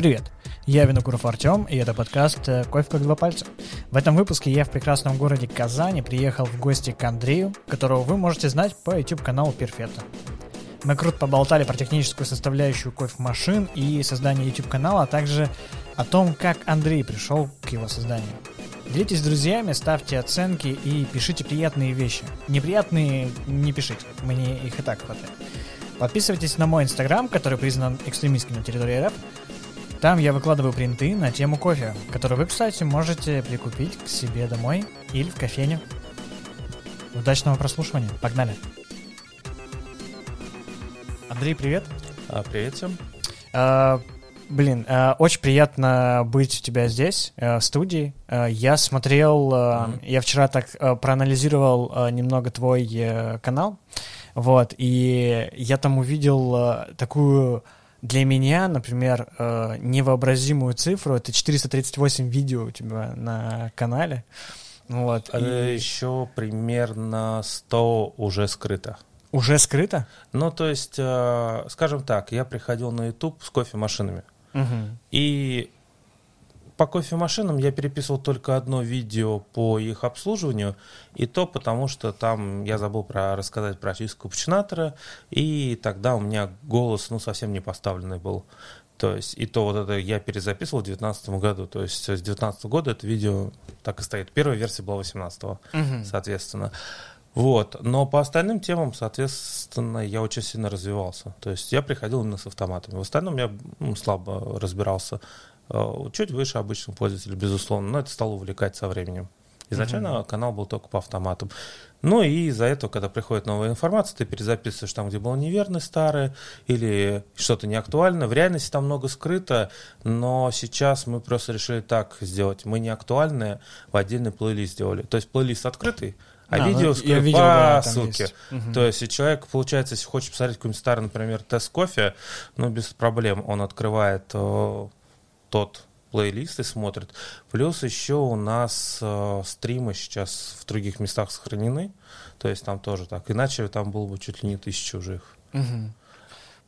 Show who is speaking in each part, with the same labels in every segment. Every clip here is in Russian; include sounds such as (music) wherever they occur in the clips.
Speaker 1: Привет, я Винокуров Артем, и это подкаст э, «Кофе как два пальца». В этом выпуске я в прекрасном городе Казани приехал в гости к Андрею, которого вы можете знать по YouTube-каналу Перфетто. Мы круто поболтали про техническую составляющую кофемашин и создание YouTube-канала, а также о том, как Андрей пришел к его созданию. Делитесь с друзьями, ставьте оценки и пишите приятные вещи. Неприятные не пишите, мне их и так хватает. Подписывайтесь на мой инстаграм, который признан экстремистским на территории РФ. Там я выкладываю принты на тему кофе, который вы, кстати, можете прикупить к себе домой или в кофейню. Удачного прослушивания. Погнали. Андрей, привет.
Speaker 2: А, привет всем.
Speaker 1: А, блин, а, очень приятно быть у тебя здесь, а, в студии. А, я смотрел, mm-hmm. я вчера так проанализировал немного твой а, канал, вот, и я там увидел такую для меня, например, э, невообразимую цифру, это 438 видео у тебя на канале.
Speaker 2: Вот. А и... Еще примерно 100 уже скрыто.
Speaker 1: Уже скрыто?
Speaker 2: Ну, то есть, э, скажем так, я приходил на YouTube с кофемашинами. Угу. И по кофемашинам я переписывал только одно видео по их обслуживанию, и то потому, что там я забыл про, рассказать про очистку капучинатора, и тогда у меня голос ну, совсем не поставленный был. То есть, и то вот это я перезаписывал в 2019 году. То есть, с 2019 года это видео так и стоит. Первая версия была 18 угу. соответственно. Вот. Но по остальным темам, соответственно, я очень сильно развивался. То есть я приходил именно с автоматами. В остальном я ну, слабо разбирался. Э, чуть выше обычных пользователей, безусловно, но это стало увлекать со временем. Изначально uh-huh. канал был только по автоматам. Ну и из-за этого, когда приходит новая информация, ты перезаписываешь там, где было неверно старое или что-то неактуально. В реальности там много скрыто, но сейчас мы просто решили так сделать. Мы не актуальные в отдельный плейлист сделали. То есть плейлист открытый, а, а видео ну, видел, по да, ссылке. Угу. То есть, человек, получается, если хочет посмотреть какой-нибудь старый, например, тест кофе, ну, без проблем он открывает э, тот плейлист и смотрит. Плюс еще у нас э, стримы сейчас в других местах сохранены. То есть там тоже так. Иначе там было бы чуть ли не тысяча уже их.
Speaker 1: Угу.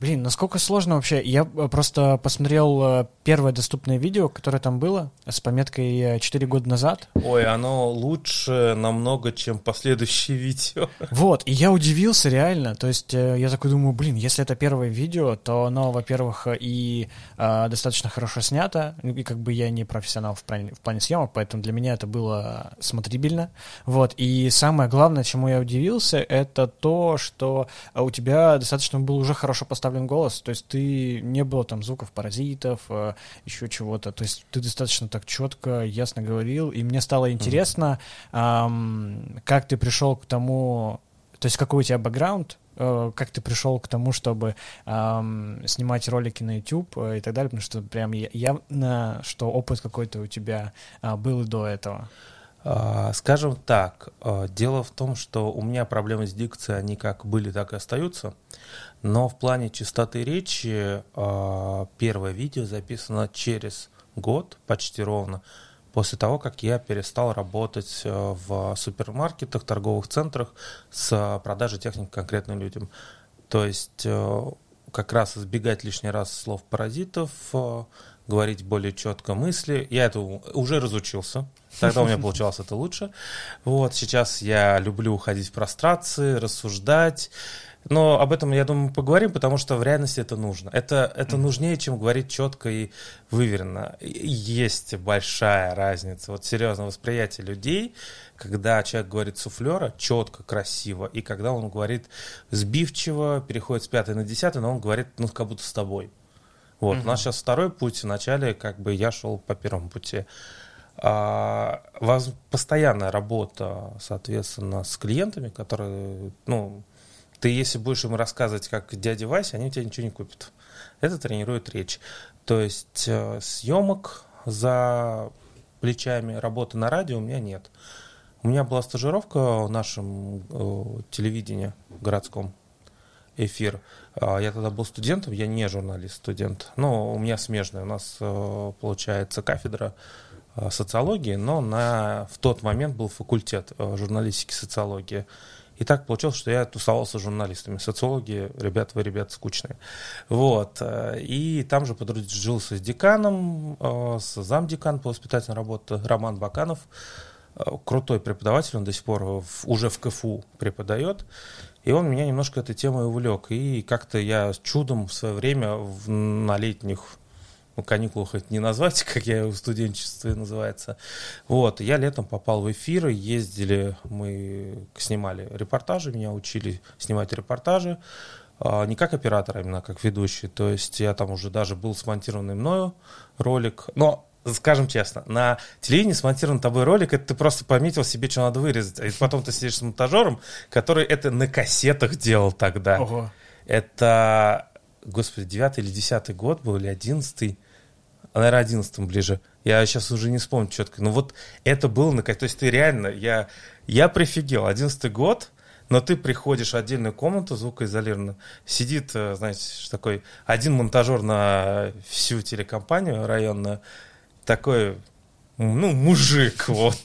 Speaker 1: Блин, насколько сложно вообще? Я э, просто посмотрел э, первое доступное видео, которое там было, с пометкой 4 э, года назад.
Speaker 2: Ой, оно лучше намного, чем последующие видео. (laughs)
Speaker 1: Вот, и я удивился реально. То есть я такой думаю, блин, если это первое видео, то оно, во-первых, и э, достаточно хорошо снято, и как бы я не профессионал в плане, в плане съемок, поэтому для меня это было смотрибельно. Вот, и самое главное, чему я удивился, это то, что у тебя достаточно был уже хорошо поставлен поставлен голос, то есть ты не было там звуков паразитов, э, еще чего-то, то есть ты достаточно так четко, ясно говорил, и мне стало интересно, mm-hmm. как ты пришел к тому, то есть какой у тебя бэкграунд, э, как ты пришел к тому, чтобы эм, снимать ролики на YouTube э, и так далее, потому что прям явно, что опыт какой-то у тебя э, был и до этого.
Speaker 2: А, скажем так, дело в том, что у меня проблемы с дикцией, они как были, так и остаются. Но в плане чистоты речи а, первое видео записано через год, почти ровно, после того, как я перестал работать э, в супермаркетах, торговых центрах с продажей техники конкретным людям. То есть э, как раз избегать лишний раз слов паразитов, э, говорить более четко мысли. Я это уже разучился. Тогда у меня получалось это лучше. Вот сейчас я люблю уходить в прострации, рассуждать. Но об этом, я думаю, поговорим, потому что в реальности это нужно. Это, это mm-hmm. нужнее, чем говорить четко и выверенно. Есть большая разница. Вот серьезно, восприятие людей, когда человек говорит суфлера четко, красиво, и когда он говорит сбивчиво, переходит с пятой на десятый, но он говорит, ну, как будто с тобой. Вот, mm-hmm. у нас сейчас второй путь. Вначале, как бы, я шел по первому пути. А, вас постоянная работа, соответственно, с клиентами, которые, ну, ты, если будешь им рассказывать, как дядя Вася, они у тебя ничего не купят. Это тренирует речь. То есть э, съемок за плечами, работы на радио у меня нет. У меня была стажировка в нашем э, телевидении городском, эфир. Э, я тогда был студентом, я не журналист, студент. Но у меня смежная. У нас, э, получается, кафедра э, социологии, но на, в тот момент был факультет э, журналистики и социологии. И так получилось, что я тусовался с журналистами. Социологи, ребята, вы ребята скучные. Вот. И там же подружился с деканом, с замдеканом по воспитательной работе Роман Баканов. Крутой преподаватель, он до сих пор уже в КФУ преподает. И он меня немножко этой темой увлек. И как-то я чудом в свое время в, на летних ну, каникулах это не назвать, (laughs) как я в студенчестве называется. Вот, я летом попал в эфир, ездили, мы снимали репортажи, меня учили снимать репортажи, а, не как оператор, а именно как ведущий. То есть я там уже даже был смонтированный мною ролик, но скажем честно, на телевидении смонтирован тобой ролик, это ты просто пометил себе, что надо вырезать. И потом ты сидишь с монтажером, который это на кассетах делал тогда. Ого. Это господи, девятый или десятый год был, или одиннадцатый, а, наверное, одиннадцатым ближе. Я сейчас уже не вспомню четко. Но вот это было, на, то есть ты реально, я, я прифигел. Одиннадцатый год, но ты приходишь в отдельную комнату звукоизолированную, сидит, э, знаете, такой один монтажер на всю телекомпанию районную, такой, ну, мужик, вот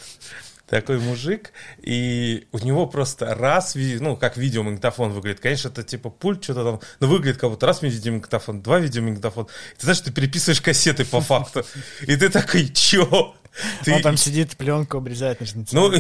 Speaker 2: такой мужик, и у него просто раз, ну, как видеомагнитофон выглядит. Конечно, это типа пульт, что-то там, но выглядит как будто раз видеомагнитофон, два видеомагнитофон. Ты знаешь, ты переписываешь кассеты по факту. И ты такой, чё?
Speaker 1: Ты... Он там сидит, пленку обрезает
Speaker 2: Ну,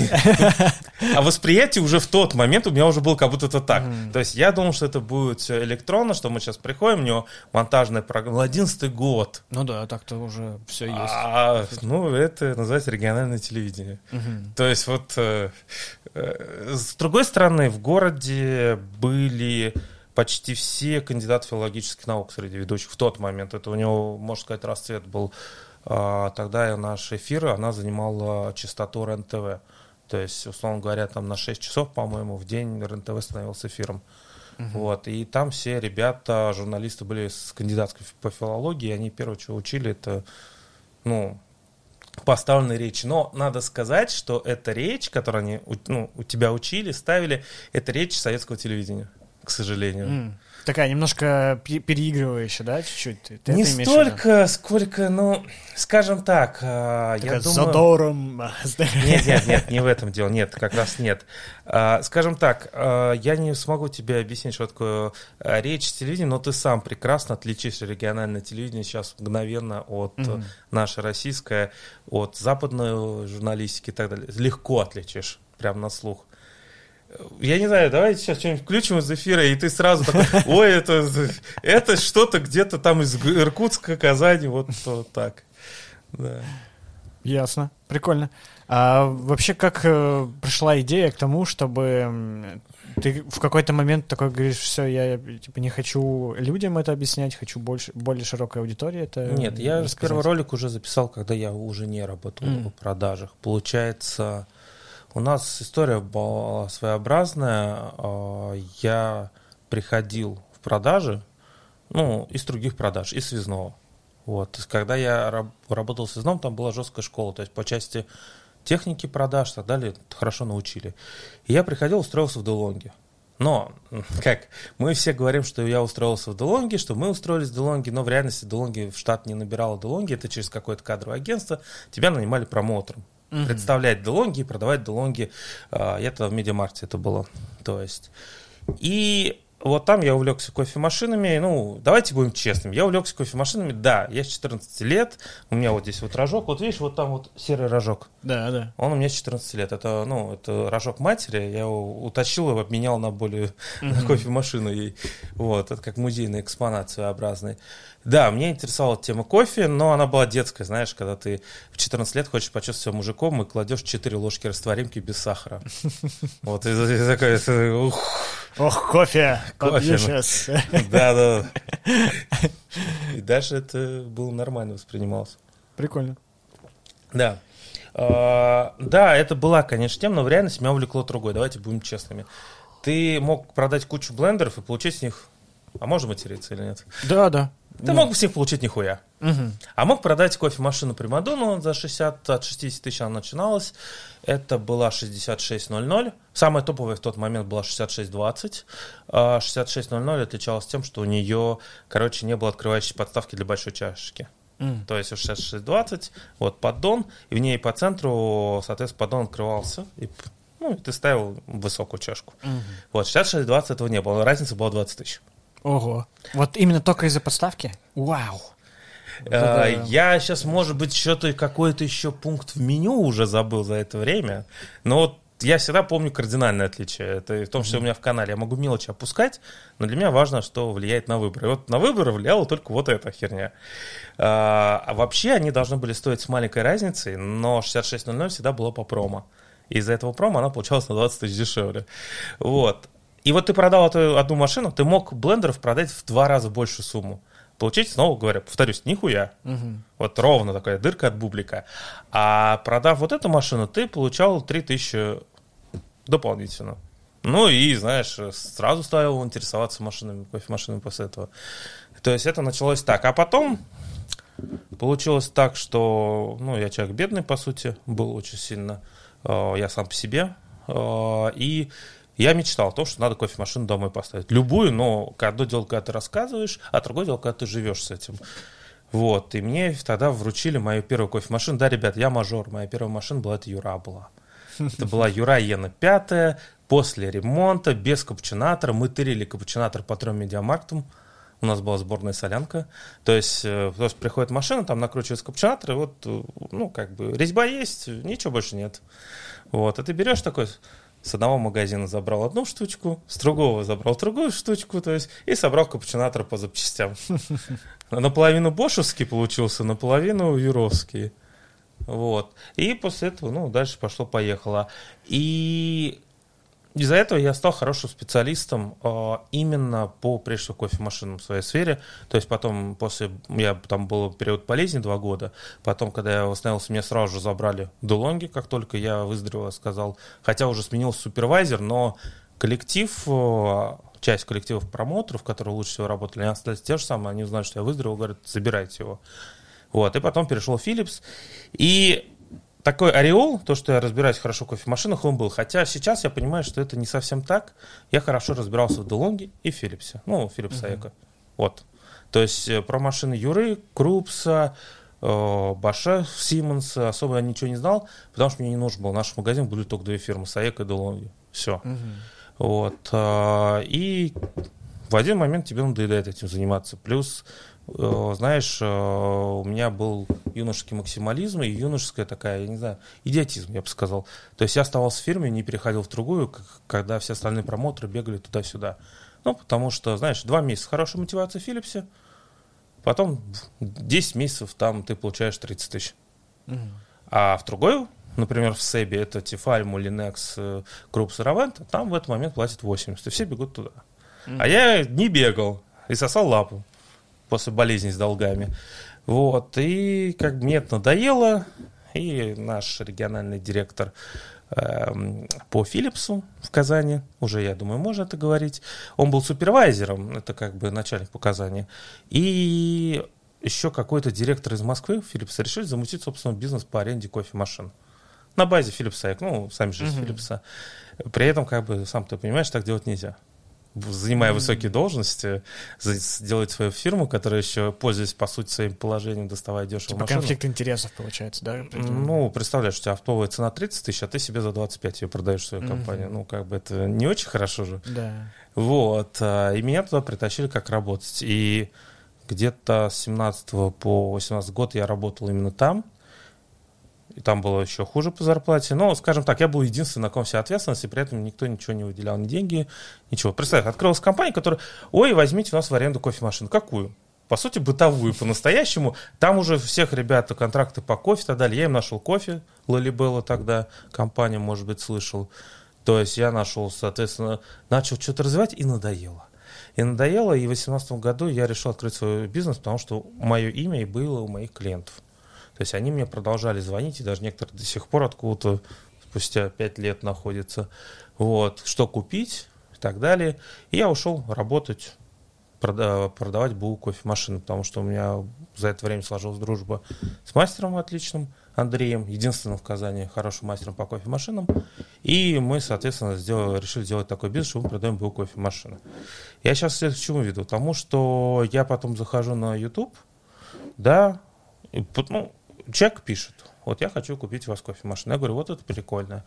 Speaker 2: а восприятие уже в тот момент у меня уже было как будто это так. Mm. То есть я думал, что это будет все электронно, что мы сейчас приходим, у него монтажная программа. Ну, одиннадцатый год.
Speaker 1: Ну да, так-то уже все есть.
Speaker 2: А, ну, это называется региональное телевидение. Mm-hmm. То есть вот э, э, с другой стороны, в городе были почти все кандидаты филологических наук среди ведущих в тот момент. Это у него, можно сказать, расцвет был а, тогда наш эфир, она занимала частоту РЕН-ТВ. То есть, условно говоря, там на 6 часов, по-моему, в день РЕН-ТВ становился эфиром. Uh-huh. Вот, и там все ребята, журналисты были с кандидатской по филологии, они первое, что учили, это, ну, поставленные речи. Но надо сказать, что эта речь, которую они ну, у тебя учили, ставили, это речь советского телевидения, к сожалению. Mm.
Speaker 1: Такая немножко переигрывающая, да, чуть-чуть?
Speaker 2: Ты не столько, сколько, ну, скажем так, а, Такая
Speaker 1: я думаю... задором.
Speaker 2: Нет, нет, нет, не в этом дело, нет, как раз нет. А, скажем так, а, я не смогу тебе объяснить, что такое речь телевидения, но ты сам прекрасно отличишь региональное телевидение сейчас мгновенно от нашей российское, от западной журналистики и так далее. Легко отличишь, прям на слух я не знаю, давайте сейчас что-нибудь включим из эфира, и ты сразу такой, ой, это, это что-то где-то там из Иркутска, Казани, вот, вот так. Да.
Speaker 1: Ясно, прикольно. А вообще, как э, пришла идея к тому, чтобы ты в какой-то момент такой говоришь, все, я типа не хочу людям это объяснять, хочу больше, более широкой аудитории это
Speaker 2: Нет, я рассказать. первый ролик уже записал, когда я уже не работал mm. в продажах. Получается, у нас история была своеобразная. А, я приходил в продажи, ну, из других продаж, из связного. Вот. Когда я работал в связном, там была жесткая школа. То есть, по части техники продаж и так далее, хорошо научили. И я приходил, устроился в Делонге. Но, (laughs) как, мы все говорим, что я устроился в Делонге, что мы устроились в Делонге, но в реальности Делонге в штат не набирало Делонге, это через какое-то кадровое агентство, тебя нанимали промоутером угу. представлять делонги и продавать делонги. А, я тогда в Медиамарте это было. То есть. И вот там я увлекся кофемашинами. Ну, давайте будем честными. Я увлекся кофемашинами, да, я с 14 лет. У меня вот здесь вот рожок. Вот видишь, вот там вот серый рожок.
Speaker 1: Да, да.
Speaker 2: Он у меня с 14 лет. Это, ну, это рожок матери. Я его утащил и обменял на более... mm, (laughs) кофемашину. И, вот, это как музейный экспонат своеобразный. Да, мне интересовала тема кофе, но она была детская, знаешь, когда ты в 14 лет хочешь почувствовать себя мужиком и кладешь 4 ложки растворимки без сахара. (laughs) Вот, и такая,
Speaker 1: ух. Ох, кофе, кофе сейчас.
Speaker 2: Ну. (laughs) Да, да. И дальше это было нормально воспринималось.
Speaker 1: Прикольно.
Speaker 2: Да. А, да, это была, конечно, тема, но в реальности меня увлекло другой. Давайте будем честными. Ты мог продать кучу блендеров и получить с них... А можно материться или нет?
Speaker 1: Да, да.
Speaker 2: Ты ну. мог бы с них получить нихуя. Угу. А мог продать кофемашину Примадонну за 60, от 60 тысяч она начиналась. Это была 6600. Самая топовая в тот момент была 6620. 6600 а отличалась тем, что у нее, короче, не было открывающей подставки для большой чашечки. Mm. То есть 6620, вот поддон, и в ней по центру, соответственно, поддон открывался, и Ну, ты ставил высокую чашку. Угу. Вот, 66-20 этого не было, разница была 20 тысяч.
Speaker 1: Ого. Вот именно только из-за подставки? Вау.
Speaker 2: А, я сейчас, может быть, что-то какой-то еще пункт в меню уже забыл за это время, но вот я всегда помню кардинальное отличие. Это в том, что у меня в канале я могу мелочи опускать, но для меня важно, что влияет на выборы. И вот на выборы влияла только вот эта херня. А, а вообще они должны были стоить с маленькой разницей, но 6600 всегда было по промо. Из-за этого промо она получалась на 20 тысяч дешевле. Вот. И вот ты продал эту одну машину, ты мог блендеров продать в два раза большую сумму получить, снова говоря, повторюсь, нихуя. Угу. Вот ровно такая дырка от бублика. А продав вот эту машину, ты получал 3000 дополнительно. Ну и, знаешь, сразу стал интересоваться машинами, кофемашинами после этого. То есть это началось так. А потом получилось так, что, ну, я человек бедный, по сути, был очень сильно. Э, я сам по себе. Э, и я мечтал о том, что надо кофемашину домой поставить. Любую, но одно дело, когда ты рассказываешь, а другое дело, когда ты живешь с этим. Вот, и мне тогда вручили мою первую кофемашину. Да, ребят, я мажор, моя первая машина была, это Юра была. Это была (laughs) Юра Ена 5, после ремонта, без капучинатора. Мы тырили капучинатор по трем медиамарктам. У нас была сборная солянка. То есть, э, то есть приходит машина, там накручивается капучинатор, и вот, э, ну, как бы, резьба есть, ничего больше нет. Вот, и ты берешь такой с одного магазина забрал одну штучку, с другого забрал другую штучку, то есть, и собрал капучинатор по запчастям. (laughs) Наполовину бошевский получился, наполовину юровский. Вот. И после этого, ну, дальше пошло-поехало. И из-за этого я стал хорошим специалистом э, именно по, прежде всего, кофемашинам в своей сфере. То есть потом, после, я там был период болезни два года, потом, когда я восстановился, меня сразу же забрали Дулонги, как только я выздоровел, сказал, хотя уже сменился супервайзер, но коллектив, э, часть коллективов промоутеров, которые лучше всего работали, они остались те же самые, они узнали, что я выздоровел, говорят, забирайте его. Вот, и потом перешел Philips. И такой ореол, то, что я разбираюсь хорошо в кофемашинах, он был. Хотя сейчас я понимаю, что это не совсем так. Я хорошо разбирался в Делонге и Филлипсе. Ну, Филлипс uh-huh. Эко. Вот. То есть э, про машины Юры, Крупса, э, Баша, Симмонса особо я ничего не знал, потому что мне не нужен был. Наш магазин были только две фирмы, Саека и Делонги. Все. Uh-huh. Вот. Э, и в один момент тебе надоедает этим заниматься. Плюс знаешь, э, у меня был юношеский максимализм и юношеская такая, я не знаю, идиотизм, я бы сказал. То есть я оставался в фирме, не переходил в другую, когда все остальные промоутеры бегали туда-сюда. Ну, потому что, знаешь, два месяца хорошая мотивация в Филипсе, потом 10 месяцев там ты получаешь 30 тысяч. Угу. А в другой, например, в SEB, это Тефаль, Мулинекс, Крупс, Ровента, там в этот момент платят 80, и все бегут туда. Угу. А я не бегал и сосал лапу после болезни с долгами. Вот, и как мне это надоело, и наш региональный директор э, по Филипсу в Казани, уже, я думаю, можно это говорить, он был супервайзером, это как бы начальник по Казани, и еще какой-то директор из Москвы, Филипса, решили замутить, собственно, бизнес по аренде кофемашин. На базе Филипса, ну, сами же из. Филипса. При этом, как бы, сам ты понимаешь, так делать нельзя занимая высокие должности, делать свою фирму, которая еще, пользуясь, по сути, своим положением, доставая дешево типа машину.
Speaker 1: конфликт интересов, получается, да?
Speaker 2: Ну, представляешь, у тебя оптовая цена 30 тысяч, а ты себе за 25 ее продаешь свою mm-hmm. компанию. Ну, как бы это не очень хорошо же.
Speaker 1: Да.
Speaker 2: Вот. А, и меня туда притащили, как работать. И где-то с 17 по 18 год я работал именно там и там было еще хуже по зарплате. Но, скажем так, я был единственный, на ком вся ответственность, и при этом никто ничего не выделял, ни деньги, ничего. Представь, открылась компания, которая, ой, возьмите у нас в аренду кофемашину. Какую? По сути, бытовую, по-настоящему. Там уже всех ребят контракты по кофе и так далее. Я им нашел кофе, Лалибелла тогда, компания, может быть, слышал. То есть я нашел, соответственно, начал что-то развивать и надоело. И надоело, и в 2018 году я решил открыть свой бизнес, потому что мое имя и было у моих клиентов. То есть они мне продолжали звонить, и даже некоторые до сих пор откуда-то спустя пять лет находятся. Вот, что купить и так далее. И я ушел работать, продавать БУ кофемашины, потому что у меня за это время сложилась дружба с мастером отличным, Андреем, единственным в Казани хорошим мастером по кофемашинам. И мы, соответственно, сделали, решили сделать такой бизнес, что мы продаем БУ кофемашины. Я сейчас к чему веду? Тому, что я потом захожу на YouTube, да, и, ну, человек пишет, вот я хочу купить у вас кофемашину. Я говорю, вот это прикольно.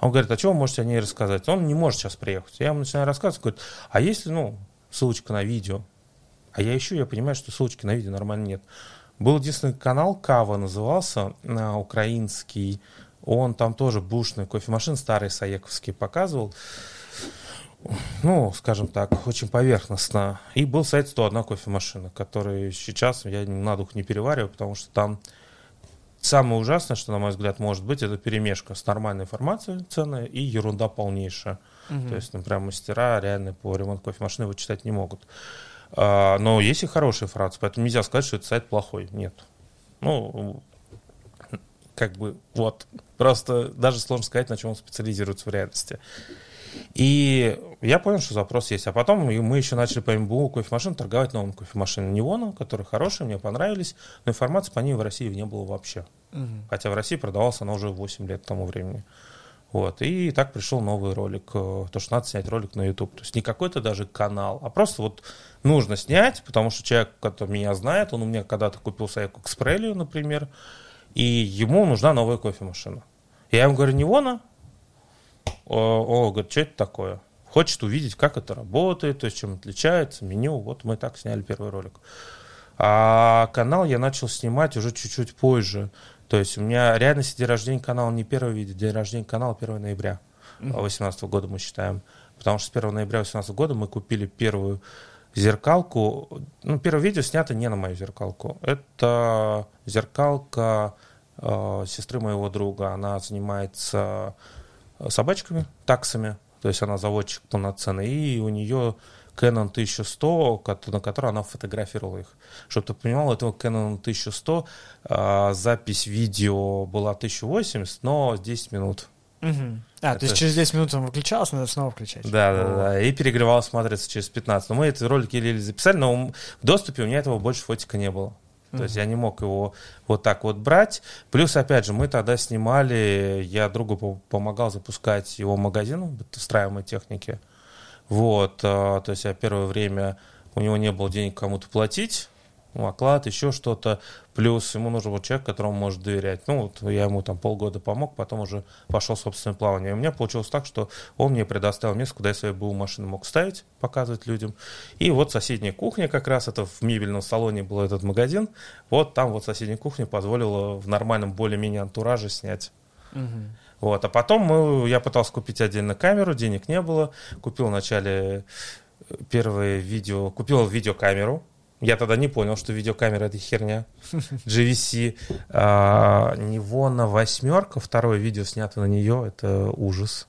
Speaker 2: Он говорит, а что вы можете о ней рассказать? Он не может сейчас приехать. Я ему начинаю рассказывать, говорит, а если, ну, ссылочка на видео? А я ищу, я понимаю, что ссылочки на видео нормально нет. Был единственный канал, Кава назывался, на украинский. Он там тоже бушный кофемашин, старый Саековский показывал ну, скажем так, очень поверхностно. И был сайт 101 кофемашина, который сейчас я на дух не перевариваю, потому что там самое ужасное, что, на мой взгляд, может быть, это перемешка с нормальной информацией ценная и ерунда полнейшая. Угу. То есть, например, мастера реально по ремонту кофемашины его читать не могут. А, но есть и хорошая информация, поэтому нельзя сказать, что этот сайт плохой. Нет. Ну, как бы, вот. Просто даже сложно сказать, на чем он специализируется в реальности. И я понял, что запрос есть. А потом мы еще начали по МБУ кофемашин торговать новым кофемашинам Невона, которые хорошие, мне понравились, но информации по ним в России не было вообще. Угу. Хотя в России продавался она уже 8 лет тому времени. Вот. И так пришел новый ролик, э, то, что надо снять ролик на YouTube. То есть не какой-то даже канал, а просто вот нужно снять, потому что человек, который меня знает, он у меня когда-то купил Сайку Экспрелию, например, и ему нужна новая кофемашина. Я ему говорю, Невона, о, о, говорит, что это такое? Хочет увидеть, как это работает, то есть чем отличается, меню. Вот мы так сняли первый ролик. А канал я начал снимать уже чуть-чуть позже. То есть у меня реальности день рождения канала не первый видео, день рождения канала 1 ноября 2018 года мы считаем. Потому что с 1 ноября 2018 года мы купили первую зеркалку. Ну, первое видео снято не на мою зеркалку. Это зеркалка э, сестры моего друга. Она занимается собачками, таксами, то есть она заводчик полноценный, и у нее Canon 1100, на которой она фотографировала их. Чтобы ты понимал, этого Canon 1100 а, запись видео была 1080, но 10 минут.
Speaker 1: Угу. А, это... то есть через 10 минут он выключался, надо снова включать.
Speaker 2: Да, да, да. И перегревалась матрица через 15. Но мы этот ролик еле записали, но в доступе у меня этого больше фотика не было. То mm-hmm. есть я не мог его вот так вот брать. Плюс, опять же, мы тогда снимали, я другу помогал запускать его магазин встраиваемой техники. Вот, а, то есть я первое время у него не было денег кому-то платить, оклад, еще что-то. Плюс ему нужен вот человек, которому может доверять. Ну, вот я ему там полгода помог, потом уже пошел собственное плавание. И у меня получилось так, что он мне предоставил место, куда я свою БУ машину мог ставить, показывать людям. И вот соседняя кухня как раз, это в мебельном салоне был этот магазин. Вот там вот соседняя кухня позволила в нормальном более-менее антураже снять. Угу. Вот, а потом мы, я пытался купить отдельно камеру, денег не было. Купил вначале первое видео, купил видеокамеру, я тогда не понял, что видеокамера это херня. (laughs) GVC а, Нивона восьмерка, второе видео снято на нее, это ужас.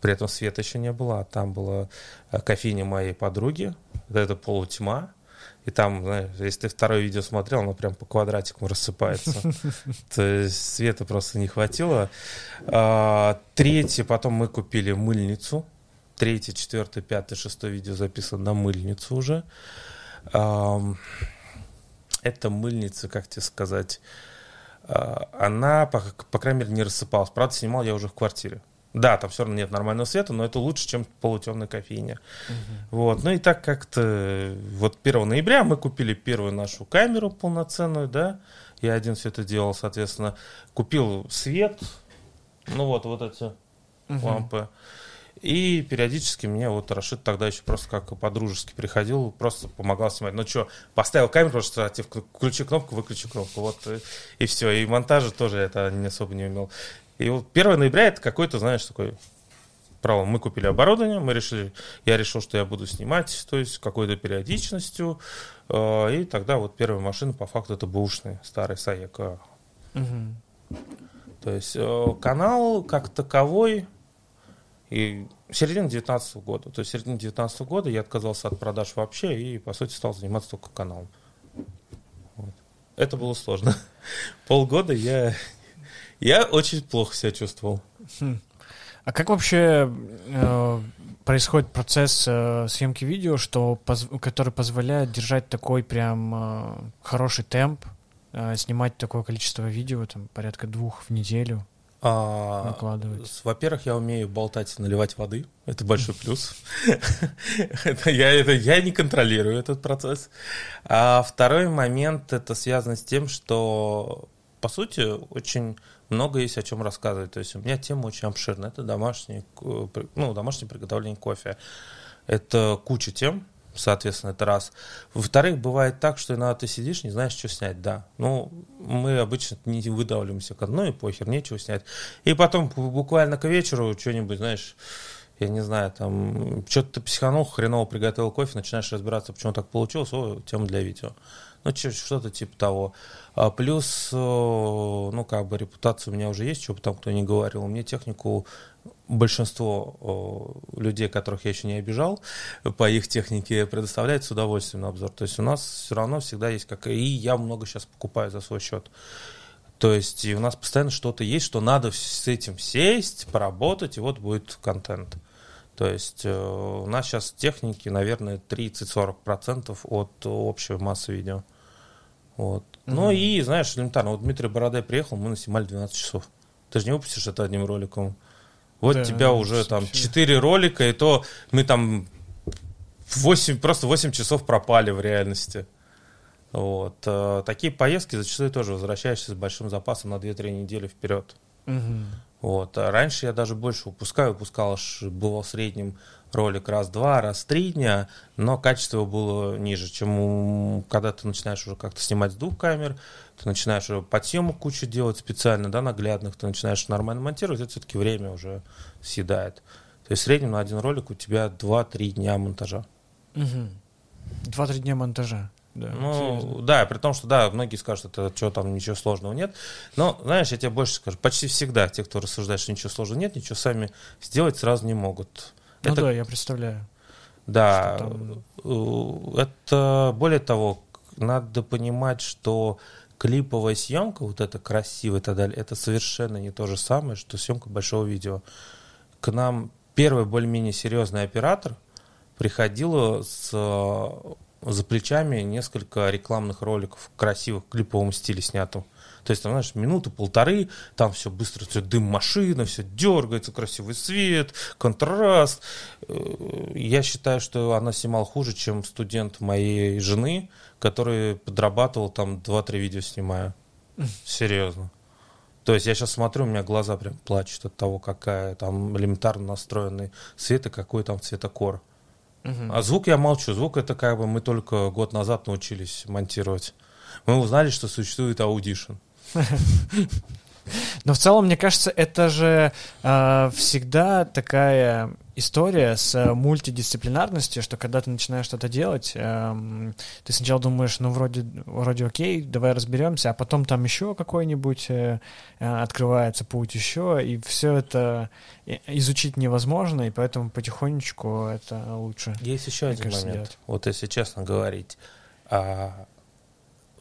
Speaker 2: При этом света еще не было, а там была а, кофейня моей подруги, это полутьма. И там, знаешь, если ты второе видео смотрел, оно прям по квадратикам рассыпается. (laughs) То есть света просто не хватило. А, третье, потом мы купили мыльницу. Третье, четвертое, пятое, шестое видео записано на мыльницу уже. Эта мыльница, как тебе сказать, а, она, по, по крайней мере, не рассыпалась. Правда, снимал я уже в квартире. Да, там все равно нет нормального света, но это лучше, чем полутемная кофейня. Угу. Вот. Ну и так как-то вот 1 ноября мы купили первую нашу камеру полноценную, да. Я один все это делал, соответственно. Купил свет, ну вот, вот эти угу. лампы. И периодически мне вот Рашид тогда еще просто как по-дружески приходил, просто помогал снимать. Ну что, поставил камеру, просто включи кнопку, выключи кнопку, вот и, и все. И монтажа тоже это не особо не умел. И вот 1 ноября это какой-то, знаешь, такой право. Мы купили оборудование, мы решили, я решил, что я буду снимать, то есть какой-то периодичностью. Э, и тогда вот первая машина по факту это бушный старый Саека. Угу. То есть э, канал как таковой и середина 19 года. То есть середина 19 года я отказался от продаж вообще и, по сути, стал заниматься только каналом. Вот. Это было сложно. (laughs) Полгода я, я очень плохо себя чувствовал.
Speaker 1: Хм. А как вообще э, происходит процесс э, съемки видео, что, поз, который позволяет держать такой прям э, хороший темп, э, снимать такое количество видео, там порядка двух в неделю?
Speaker 2: А? Во-первых, я умею болтать и наливать воды. Это большой (laughs) плюс. (laughs) я, это, я не контролирую этот процесс. А второй момент, это связано с тем, что по сути, очень много есть о чем рассказывать. То есть у меня тема очень обширная. Это домашний, ну, домашнее приготовление кофе. Это куча тем, соответственно, это раз. Во-вторых, бывает так, что иногда ты сидишь, не знаешь, что снять, да. Ну, мы обычно не выдавливаемся к одной, похер, нечего снять. И потом буквально к вечеру что-нибудь, знаешь, я не знаю, там, что-то ты психанул, хреново приготовил кофе, начинаешь разбираться, почему так получилось, о, тема для видео. Ну, что-то типа того. А плюс, ну, как бы репутация у меня уже есть, что бы там кто не говорил. Мне технику большинство людей, которых я еще не обижал, по их технике предоставляет с удовольствием на обзор. То есть у нас все равно всегда есть как... И я много сейчас покупаю за свой счет. То есть и у нас постоянно что-то есть, что надо с этим сесть, поработать, и вот будет контент. То есть э, у нас сейчас техники, наверное, 30-40% от общей массы видео. Вот. Mm-hmm. Ну и, знаешь, элементарно, вот Дмитрий Бородай приехал, мы наснимали 12 часов. Ты же не выпустишь это одним роликом. Вот да, тебя уже там 4 ролика, и то мы там 8, просто 8 часов пропали в реальности. Вот. Э, такие поездки зачастую тоже возвращаешься с большим запасом на 2-3 недели вперед. Угу. Вот. А раньше я даже больше выпускаю, выпускал, было в среднем ролик раз-два, раз-три дня, но качество его было ниже, чем когда ты начинаешь уже как-то снимать с двух камер, ты начинаешь уже подсъемок кучу делать специально, да, наглядных, ты начинаешь нормально монтировать, это все-таки время уже съедает. То есть в среднем на один ролик у тебя 2-3 дня монтажа.
Speaker 1: Угу. 2-3 дня монтажа.
Speaker 2: Да, ну, серьезно. да, при том, что, да, многие скажут, это что там, ничего сложного нет. Но, знаешь, я тебе больше скажу, почти всегда те, кто рассуждает, что ничего сложного нет, ничего сами сделать сразу не могут.
Speaker 1: Ну это, да, я представляю.
Speaker 2: Да, там... Э, это, более того, надо понимать, что клиповая съемка, вот это красивая и так далее, это совершенно не то же самое, что съемка большого видео. К нам первый более-менее серьезный оператор приходил с за плечами несколько рекламных роликов красивых в клиповом стиле снятым. То есть, там, знаешь, минуты полторы, там все быстро, все дым машина, все дергается, красивый свет, контраст. Э, я считаю, что она снимала хуже, чем студент моей жены, который подрабатывал там 2-3 видео снимая. Серьезно. То есть я сейчас смотрю, у меня глаза прям плачут от того, какая там элементарно настроенный свет и какой там цветокор. Угу. А звук я молчу. Звук это как бы мы только год назад научились монтировать. Мы узнали, что существует Audition. (laughs)
Speaker 1: Но в целом, мне кажется, это же э, всегда такая история с э, мультидисциплинарностью, что когда ты начинаешь что-то делать, э, ты сначала думаешь, ну вроде, вроде окей, давай разберемся, а потом там еще какой-нибудь э, э, открывается путь еще, и все это изучить невозможно, и поэтому потихонечку это лучше.
Speaker 2: Есть еще один момент. Делать. Вот если честно говорить, а,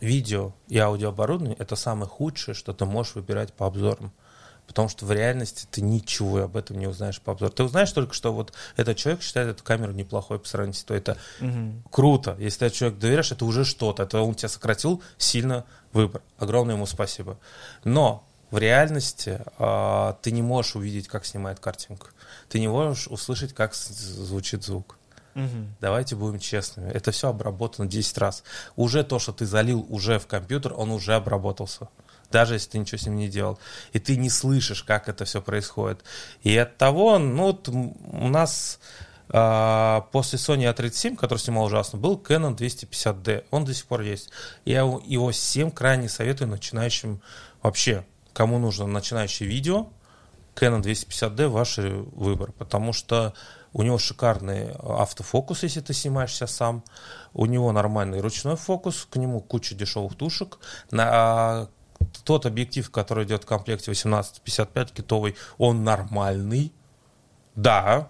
Speaker 2: видео и аудиооборудование — это самое худшее, что ты можешь выбирать по обзорам. Потому что в реальности ты ничего об этом не узнаешь по обзору. Ты узнаешь только, что вот этот человек считает эту камеру неплохой по сравнению с той. Это угу. круто. Если ты человек доверяешь, это уже что-то. Это он тебя сократил сильно выбор. Огромное ему спасибо. Но в реальности э, ты не можешь увидеть, как снимает картинку. Ты не можешь услышать, как звучит звук. Угу. Давайте будем честными. Это все обработано 10 раз. Уже то, что ты залил уже в компьютер, он уже обработался. Даже если ты ничего с ним не делал. И ты не слышишь, как это все происходит. И от того, ну, вот у нас а, после Sony A37, который снимал ужасно, был Canon 250D. Он до сих пор есть. Я его всем крайне советую начинающим вообще, кому нужно начинающее видео, Canon 250D ваш выбор, потому что у него шикарный автофокус, если ты снимаешься сам. У него нормальный ручной фокус, к нему куча дешевых тушек. На тот объектив, который идет в комплекте 18-55 китовый, он нормальный. Да,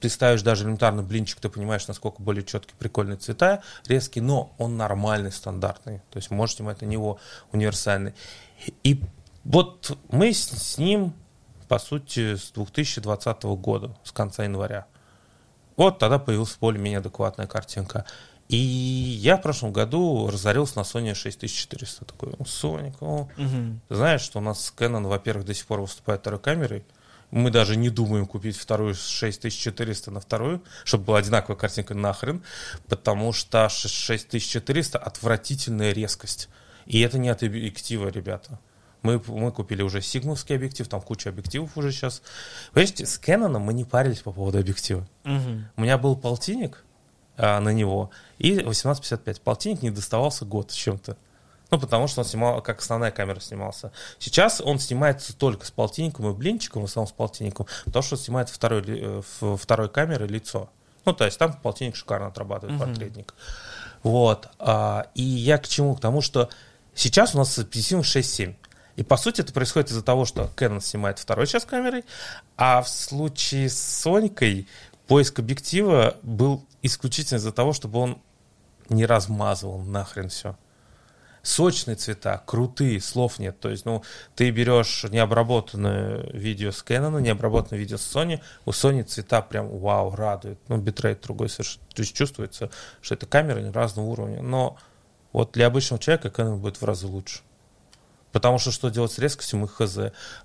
Speaker 2: ты ставишь даже элементарный блинчик, ты понимаешь, насколько более четкие, прикольные цвета, резкий, но он нормальный, стандартный. То есть можешь снимать на него универсальный. И вот мы с ним по сути, с 2020 года, с конца января. Вот тогда появилась более-менее адекватная картинка. И я в прошлом году разорился на Sony 6400. Такой, ну, Sony, ну, угу. знаешь, что у нас Canon, во-первых, до сих пор выступает второй камерой. Мы даже не думаем купить вторую 6400 на вторую, чтобы была одинаковая картинка нахрен, потому что 6400 отвратительная резкость. И это не от объектива, ребята. Мы, мы купили уже сигмовский объектив, там куча объективов уже сейчас. Понимаете, с Canon мы не парились по поводу объектива.
Speaker 1: Мгм.
Speaker 2: У меня был полтинник а, на него и 1855. Полтинник не доставался год с чем-то. Ну, потому что он снимал, как основная камера снимался. Сейчас он снимается только с полтинником и блинчиком, в основном с полтинником, потому что снимает второй, э, второй камерой лицо. Ну, то есть там полтинник шикарно отрабатывает,
Speaker 1: Мгм.
Speaker 2: портретник. Вот. а, и я к чему? К тому, что сейчас у нас объектив 6.7. И по сути это происходит из-за того, что Canon снимает второй час камерой, а в случае с Сонькой поиск объектива был исключительно из-за того, чтобы он не размазывал нахрен все. Сочные цвета, крутые, слов нет. То есть, ну, ты берешь необработанное видео с Canon, необработанное видео с Sony, у Sony цвета прям вау, радует. Ну, битрейт другой совершенно. То есть чувствуется, что это камеры разного уровня. Но вот для обычного человека Canon будет в разы лучше. Потому что что делать с резкостью, мы хз.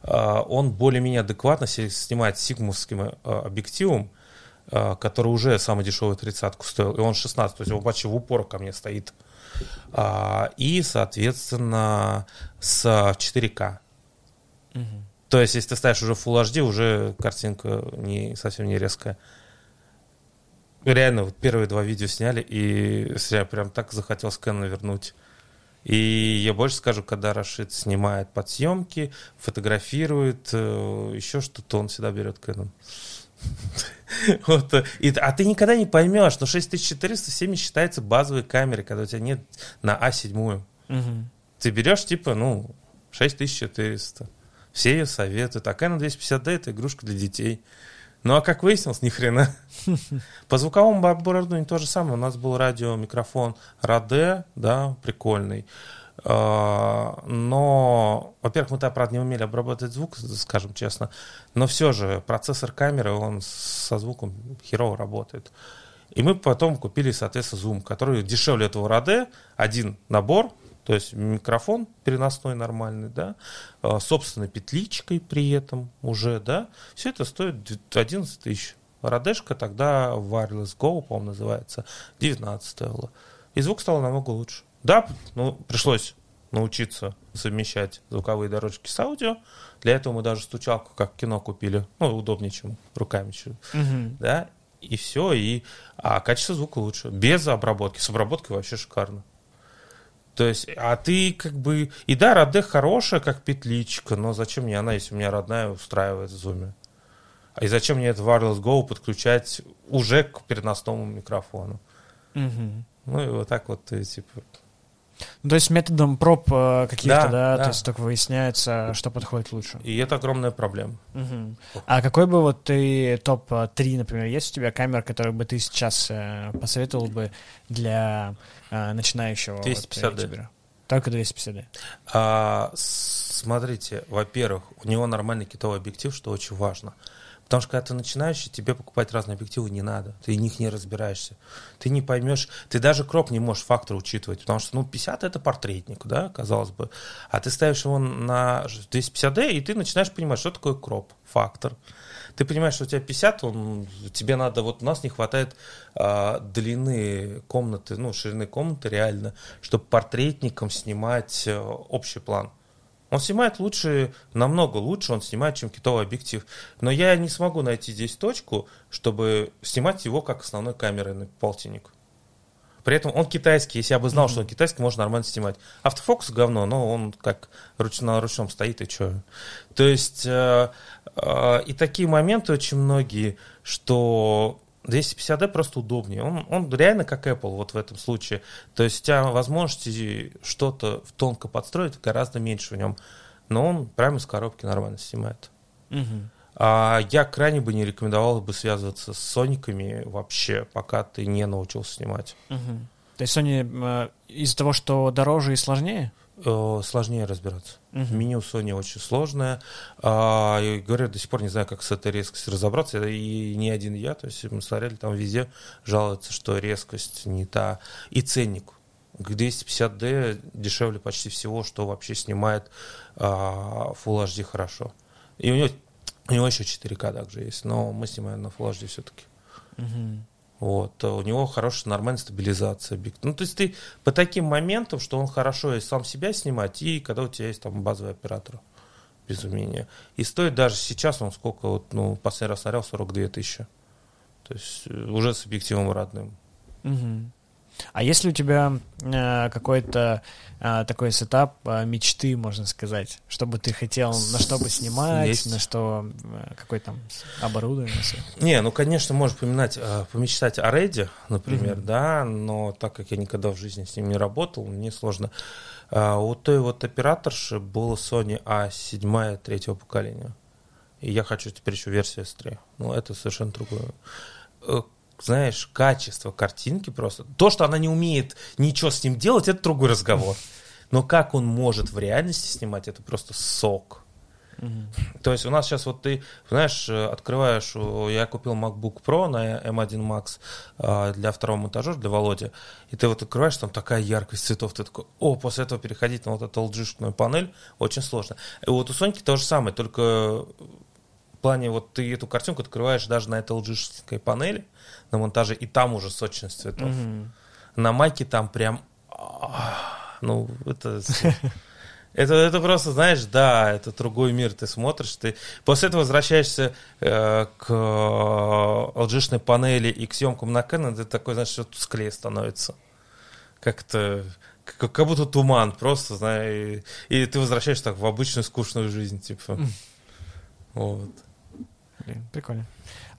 Speaker 2: А, Он более-менее адекватно снимает сигмовским а, объективом, а, который уже самый дешевый тридцатку стоил, и он 16, то есть он почти в упор ко мне стоит. А, И, соответственно, с 4К.
Speaker 1: Мгм.
Speaker 2: То есть, если ты ставишь уже Full HD, уже картинка не, совсем не резкая. Реально, вот первые два видео сняли, и я прям так захотел скэн вернуть. И я больше скажу, когда Рашид снимает подсъемки, фотографирует, э, еще что-то, он всегда берет Canon. (laughs) Вот, э, и, а ты никогда не поймешь, но 6400 всеми считается базовой камерой, когда у тебя нет на А7.
Speaker 1: Мгм.
Speaker 2: Ты берешь, типа, ну, 6400. Все ее советуют. А Canon 250D это игрушка для детей. Ну, а как выяснилось, ни хрена. (laughs) По звуковому оборудованию то же самое. У нас был радиомикрофон Rode, да, прикольный. А, Но, во-первых, мы тогда, правда, не умели обрабатывать звук, скажем честно. Но все же процессор камеры, он со звуком херово работает. И мы потом купили, соответственно, Zoom, который дешевле этого Rode. Один набор, то есть микрофон переносной нормальный, да, а, собственной петличкой при этом уже, да. Все это стоит д- 11 тысяч. Радешка тогда Wireless Go, по-моему, называется, 19 стоила. И звук стал намного лучше. Да, ну, пришлось научиться совмещать звуковые дорожки с аудио. Для этого мы даже стучалку, как кино, купили. Ну, удобнее, чем руками. чё-
Speaker 1: Мгм.
Speaker 2: Да, и все, и а качество звука лучше. Без обработки. С обработкой вообще шикарно. То есть, а ты как бы... И да, Раде хорошая, как петличка, но зачем мне она, если у меня родная устраивает в зуме? А и зачем мне это Wireless Go подключать уже к переносному микрофону?
Speaker 1: Мгм.
Speaker 2: Ну и вот так вот ты, типа...
Speaker 1: Ну, то есть методом проб э, каких-то,
Speaker 2: Да,
Speaker 1: да,
Speaker 2: да.
Speaker 1: то есть только выясняется, что подходит лучше.
Speaker 2: И это огромная проблема.
Speaker 1: Мгм. А какой бы вот ты топ-3, например, есть у тебя камер, которые бы ты сейчас э, посоветовал бы для э, начинающего вот,
Speaker 2: 250D.
Speaker 1: ютубера? Только 250D.
Speaker 2: А, смотрите, во-первых, у него нормальный китовый объектив, что очень важно. Потому что когда ты начинающий, тебе покупать разные объективы не надо. Ты в них не разбираешься. Ты не поймешь. Ты даже кроп не можешь фактор учитывать. Потому что, ну, 50 это портретник, да, казалось бы. А ты ставишь его на 250D, и ты начинаешь понимать, что такое кроп, фактор. Ты понимаешь, что у тебя 50, он, тебе надо, вот у нас не хватает а, длины комнаты, ну, ширины комнаты реально, чтобы портретником снимать э, общий план. Он снимает лучше, намного лучше он снимает, чем китовый объектив. Но я не смогу найти здесь точку, чтобы снимать его как основной камерой на полтинник. При этом он китайский. Если я бы знал, что он китайский, можно нормально снимать. Автофокус говно, но он как руч, на ручном стоит и что. То есть э, э, и такие моменты очень многие, что 250D просто удобнее. Он, он реально как Apple вот в этом случае. То есть у тебя возможности что-то тонко подстроить гораздо меньше в нем. Но он прямо из коробки нормально снимает.
Speaker 1: Мгм.
Speaker 2: А я крайне бы не рекомендовал бы связываться с сониками вообще, пока ты не научился снимать.
Speaker 1: Мгм. То есть Sony э, из-за того, что дороже и сложнее?
Speaker 2: Э, Сложнее разбираться.
Speaker 1: Мгм.
Speaker 2: Меню Sony очень сложное. А, и говорю, до сих пор не знаю, как с этой резкостью разобраться. И не один я, то есть мы смотрели, там везде жалуются, что резкость не та. И ценник. К 250D дешевле почти всего, что вообще снимает а, Full HD хорошо. И у него, у него еще 4К также есть, но мы снимаем на Full HD все-таки.
Speaker 1: Мгм.
Speaker 2: Вот, у него хорошая нормальная стабилизация объекта. Ну, то есть ты по таким моментам, что он хорошо и сам себя снимать, и когда у тебя есть там базовый оператор, без умения. И стоит даже сейчас, он сколько, вот, ну, последний раз смотрел, 42 тысячи. То есть э, уже с объективом родным.
Speaker 1: Угу. А если у тебя э, какой-то э, такой сетап э, мечты, можно сказать, что бы ты хотел, на что бы снимать, Есть. на что, э, какой там оборудование?
Speaker 2: Не, ну, конечно, можешь поминать, э, помечтать о Реде, например, mm-hmm. да, но так как я никогда в жизни с ним не работал, мне сложно. Э, у той вот операторши было Sony A7 третьего поколения. И я хочу теперь еще версию S3. Ну, это совершенно другое э, знаешь, качество картинки просто. То, что она не умеет ничего с ним делать, это другой разговор. Но как он может в реальности снимать, это просто сок. Mm-hmm. То есть у нас сейчас вот ты, знаешь, открываешь, я купил MacBook Pro на M1 Max а, для второго монтажа, для Володи, и ты вот открываешь, там такая яркость цветов, ты такой, о, после этого переходить на вот эту LG-шную панель очень сложно. И вот у Соньки то же самое, только в плане вот ты эту картинку открываешь даже на этой LG-шной панели, на монтаже, и там уже сочность цветов. Угу. На майке там прям... Ну, это... Это, это просто, знаешь, да, это другой мир, ты смотришь, ты после этого возвращаешься э, к lg панели и к съемкам на Canon, ты такой, знаешь, что склей становится. Как-то, как, как будто туман просто, знаешь, и, и ты возвращаешься так в обычную скучную жизнь, типа. Вот.
Speaker 1: Блин, прикольно.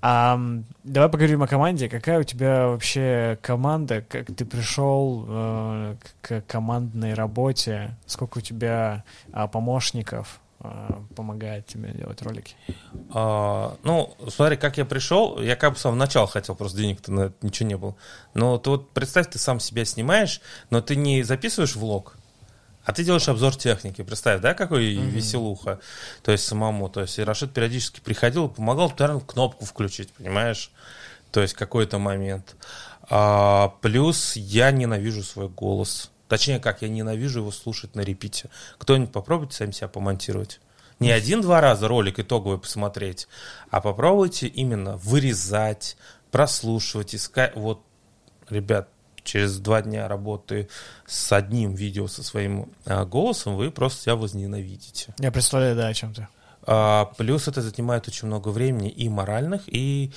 Speaker 1: А, давай поговорим о команде. Какая у тебя вообще команда? Как ты пришел э, к командной работе? Сколько у тебя э, помощников э, помогает тебе делать ролики?
Speaker 2: А, ну, смотри, как я пришел, я как бы с самого начала хотел, просто денег-то на ничего не было. Но ты вот представь, ты сам себя снимаешь, но ты не записываешь влог, а ты делаешь обзор техники, представь, да, какой mm-hmm. веселуха, то есть самому. То есть и Рашид периодически приходил помогал, наверное, кнопку включить, понимаешь? То есть какой-то момент. А, плюс я ненавижу свой голос. Точнее, как я ненавижу его слушать на репите. Кто-нибудь попробуйте сами себя помонтировать. Не один-два раза ролик итоговый посмотреть, а попробуйте именно вырезать, прослушивать, искать. Вот, ребят, через два дня работы с одним видео со своим а, голосом, вы просто себя возненавидите.
Speaker 1: Я представляю, да, о чем ты.
Speaker 2: А, плюс это занимает очень много времени и моральных, и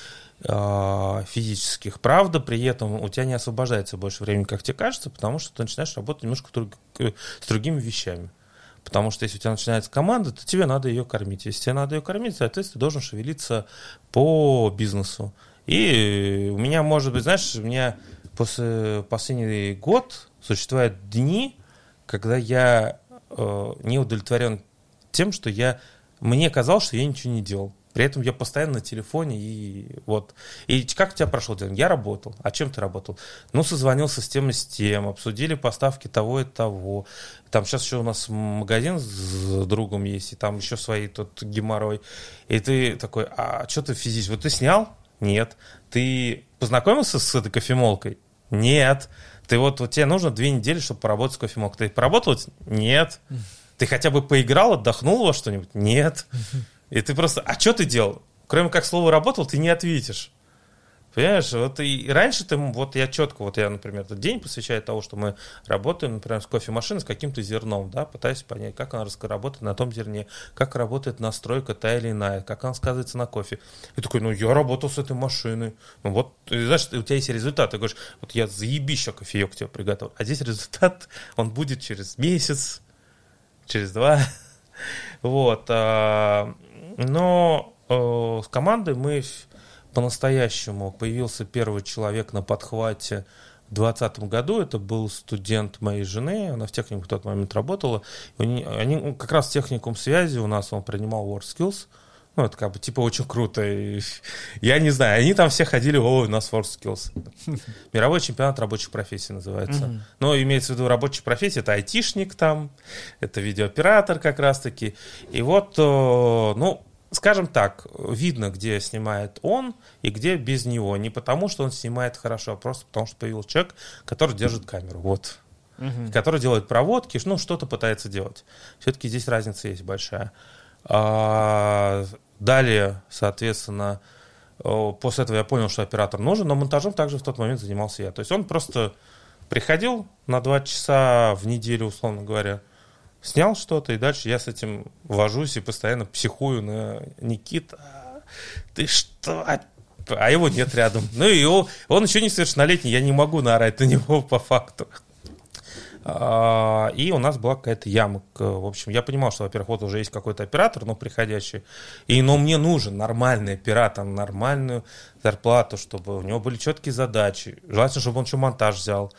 Speaker 2: а, физических. Правда, при этом у тебя не освобождается больше времени, как тебе кажется, потому что ты начинаешь работать немножко друг, э, с другими вещами. Потому что если у тебя начинается команда, то тебе надо ее кормить. Если тебе надо ее кормить, соответственно, ты должен шевелиться по бизнесу. И у меня, может быть, знаешь, у меня после последний год существуют дни, когда я э, не удовлетворен тем, что я мне казалось, что я ничего не делал. При этом я постоянно на телефоне и вот. И как у тебя прошел день? Я работал. А чем ты работал? Ну, созвонился с тем и с тем, обсудили поставки того и того. Там сейчас еще у нас магазин с другом есть, и там еще свои тут геморрой. И ты такой, а что ты физически? Вот ты снял? Нет. Ты познакомился с этой кофемолкой? Нет. Ты вот, вот тебе нужно две недели, чтобы поработать с кофемолкой. Ты поработал? Нет. Ты хотя бы поиграл, отдохнул во что-нибудь? Нет. И ты просто, а что ты делал? Кроме как слово работал, ты не ответишь. Понимаешь, вот и раньше ты, вот я четко, вот я, например, этот день посвящаю того, что мы работаем, например, с кофемашиной, с каким-то зерном, да, пытаюсь понять, как она работает на том зерне, как работает настройка та или иная, как она сказывается на кофе. И такой, ну, я работал с этой машиной. Ну, вот, и, знаешь, у тебя есть результат, ты говоришь, вот я заебища кофеек тебе приготовил. А здесь результат, (laughs) он будет через месяц, через два. (laughs) Вот. А, но э, с командой мы по-настоящему появился первый человек на подхвате в 2020 году. Это был студент моей жены, она в технику в тот момент работала. Они, они ну, как раз техникум связи у нас, он принимал WorkSkills. Ну, это как бы типа очень круто. И, я не знаю, они там все ходили, о, у нас WorkSkills. (laughs) Мировой чемпионат рабочих профессий называется. Mm-hmm. Но имеется в виду рабочие профессии, это айтишник там, это видеооператор как раз-таки. И вот, ну, скажем так, видно, где снимает он и где без него. Не потому, что он снимает хорошо, а просто потому, что появился человек, который держит камеру. Вот. Угу. Который делает проводки, ну, что-то пытается делать. Все-таки здесь разница есть большая. А, далее, соответственно, После этого я понял, что оператор нужен, но монтажом также в тот момент занимался я. То есть он просто приходил на два часа в неделю, условно говоря, снял что-то, и дальше я с этим вожусь и постоянно психую на Никита. Ты что? А его нет рядом. Ну и он, он еще не совершеннолетний, я не могу наорать на него по факту. А, и у нас была какая-то яма. В общем, я понимал, что, во-первых, вот уже есть какой-то оператор, но приходящий. И, но мне нужен нормальный оператор, нормальную зарплату, чтобы у него были четкие задачи. Желательно, чтобы он еще монтаж взял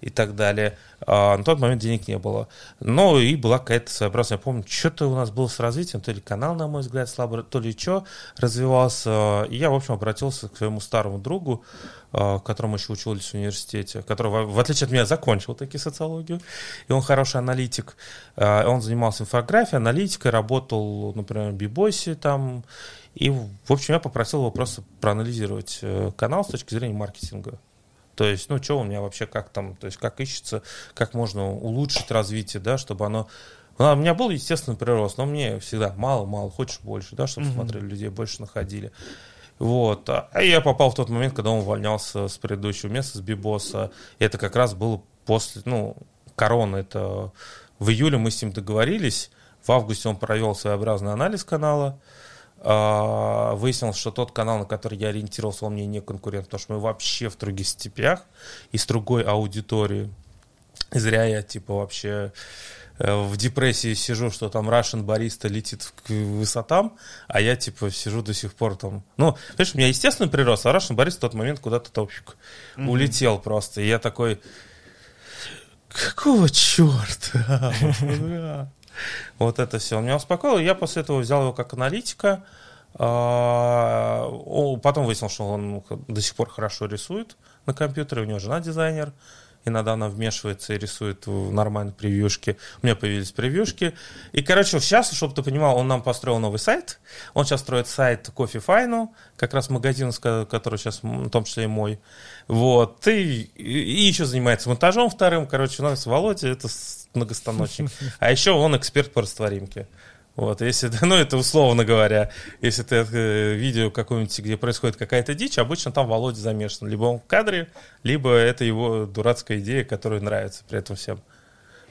Speaker 2: и так далее. А, на тот момент денег не было. Но и была какая-то своеобразная, я помню, что-то у нас было с развитием, то ли канал, на мой взгляд, слабо, то ли что развивался. И я, в общем, обратился к своему старому другу, а, которому еще учился в университете, который, в отличие от меня, закончил таки социологию, и он хороший аналитик. А, он занимался инфографией, аналитикой, работал, например, в Бибосе там, и, в общем, я попросил его просто проанализировать э, канал с точки зрения маркетинга. То есть, ну, что у меня вообще, как там, то есть, как ищется, как можно улучшить развитие, да, чтобы оно... У меня был, естественно, прирост, но мне всегда мало-мало, хочешь больше, да, чтобы mm-hmm. смотрели людей, больше находили. Вот. А я попал в тот момент, когда он увольнялся с предыдущего места, с Бибоса. И это как раз было после, ну, короны. Это в июле мы с ним договорились. В августе он провел своеобразный анализ канала. А, выяснилось, что тот канал, на который я ориентировался, он мне не конкурент, потому что мы вообще в других степях и с другой аудиторией. Зря я, типа, вообще э, в депрессии сижу, что там Russian бариста летит к высотам, а я, типа, сижу до сих пор там. Ну, понимаешь, у меня естественный прирост, а Russian бариста в тот момент куда-то топчик mm-hmm. улетел просто. И я такой, какого черта? (laughs) Вот это все. Меня успокоил. Я после этого взял его как аналитика. А, потом выяснил, что он до сих пор хорошо рисует на компьютере. У него жена дизайнер. Иногда она вмешивается и рисует в нормальной превьюшке. У меня появились превьюшки. И, короче, сейчас, чтобы ты понимал, он нам построил новый сайт. Он сейчас строит сайт Кофе Файну, как раз магазин, который сейчас, в том числе и мой. Вот. И, и еще занимается монтажом вторым. Короче, у нас Володя, это многостаночник. А еще он эксперт по растворимке. Вот, если, (laughs) ну, это условно говоря, если ты э, видео какое-нибудь, где происходит какая-то дичь, обычно там Володя замешан. Либо он в кадре, либо это его дурацкая идея, которая нравится при этом всем.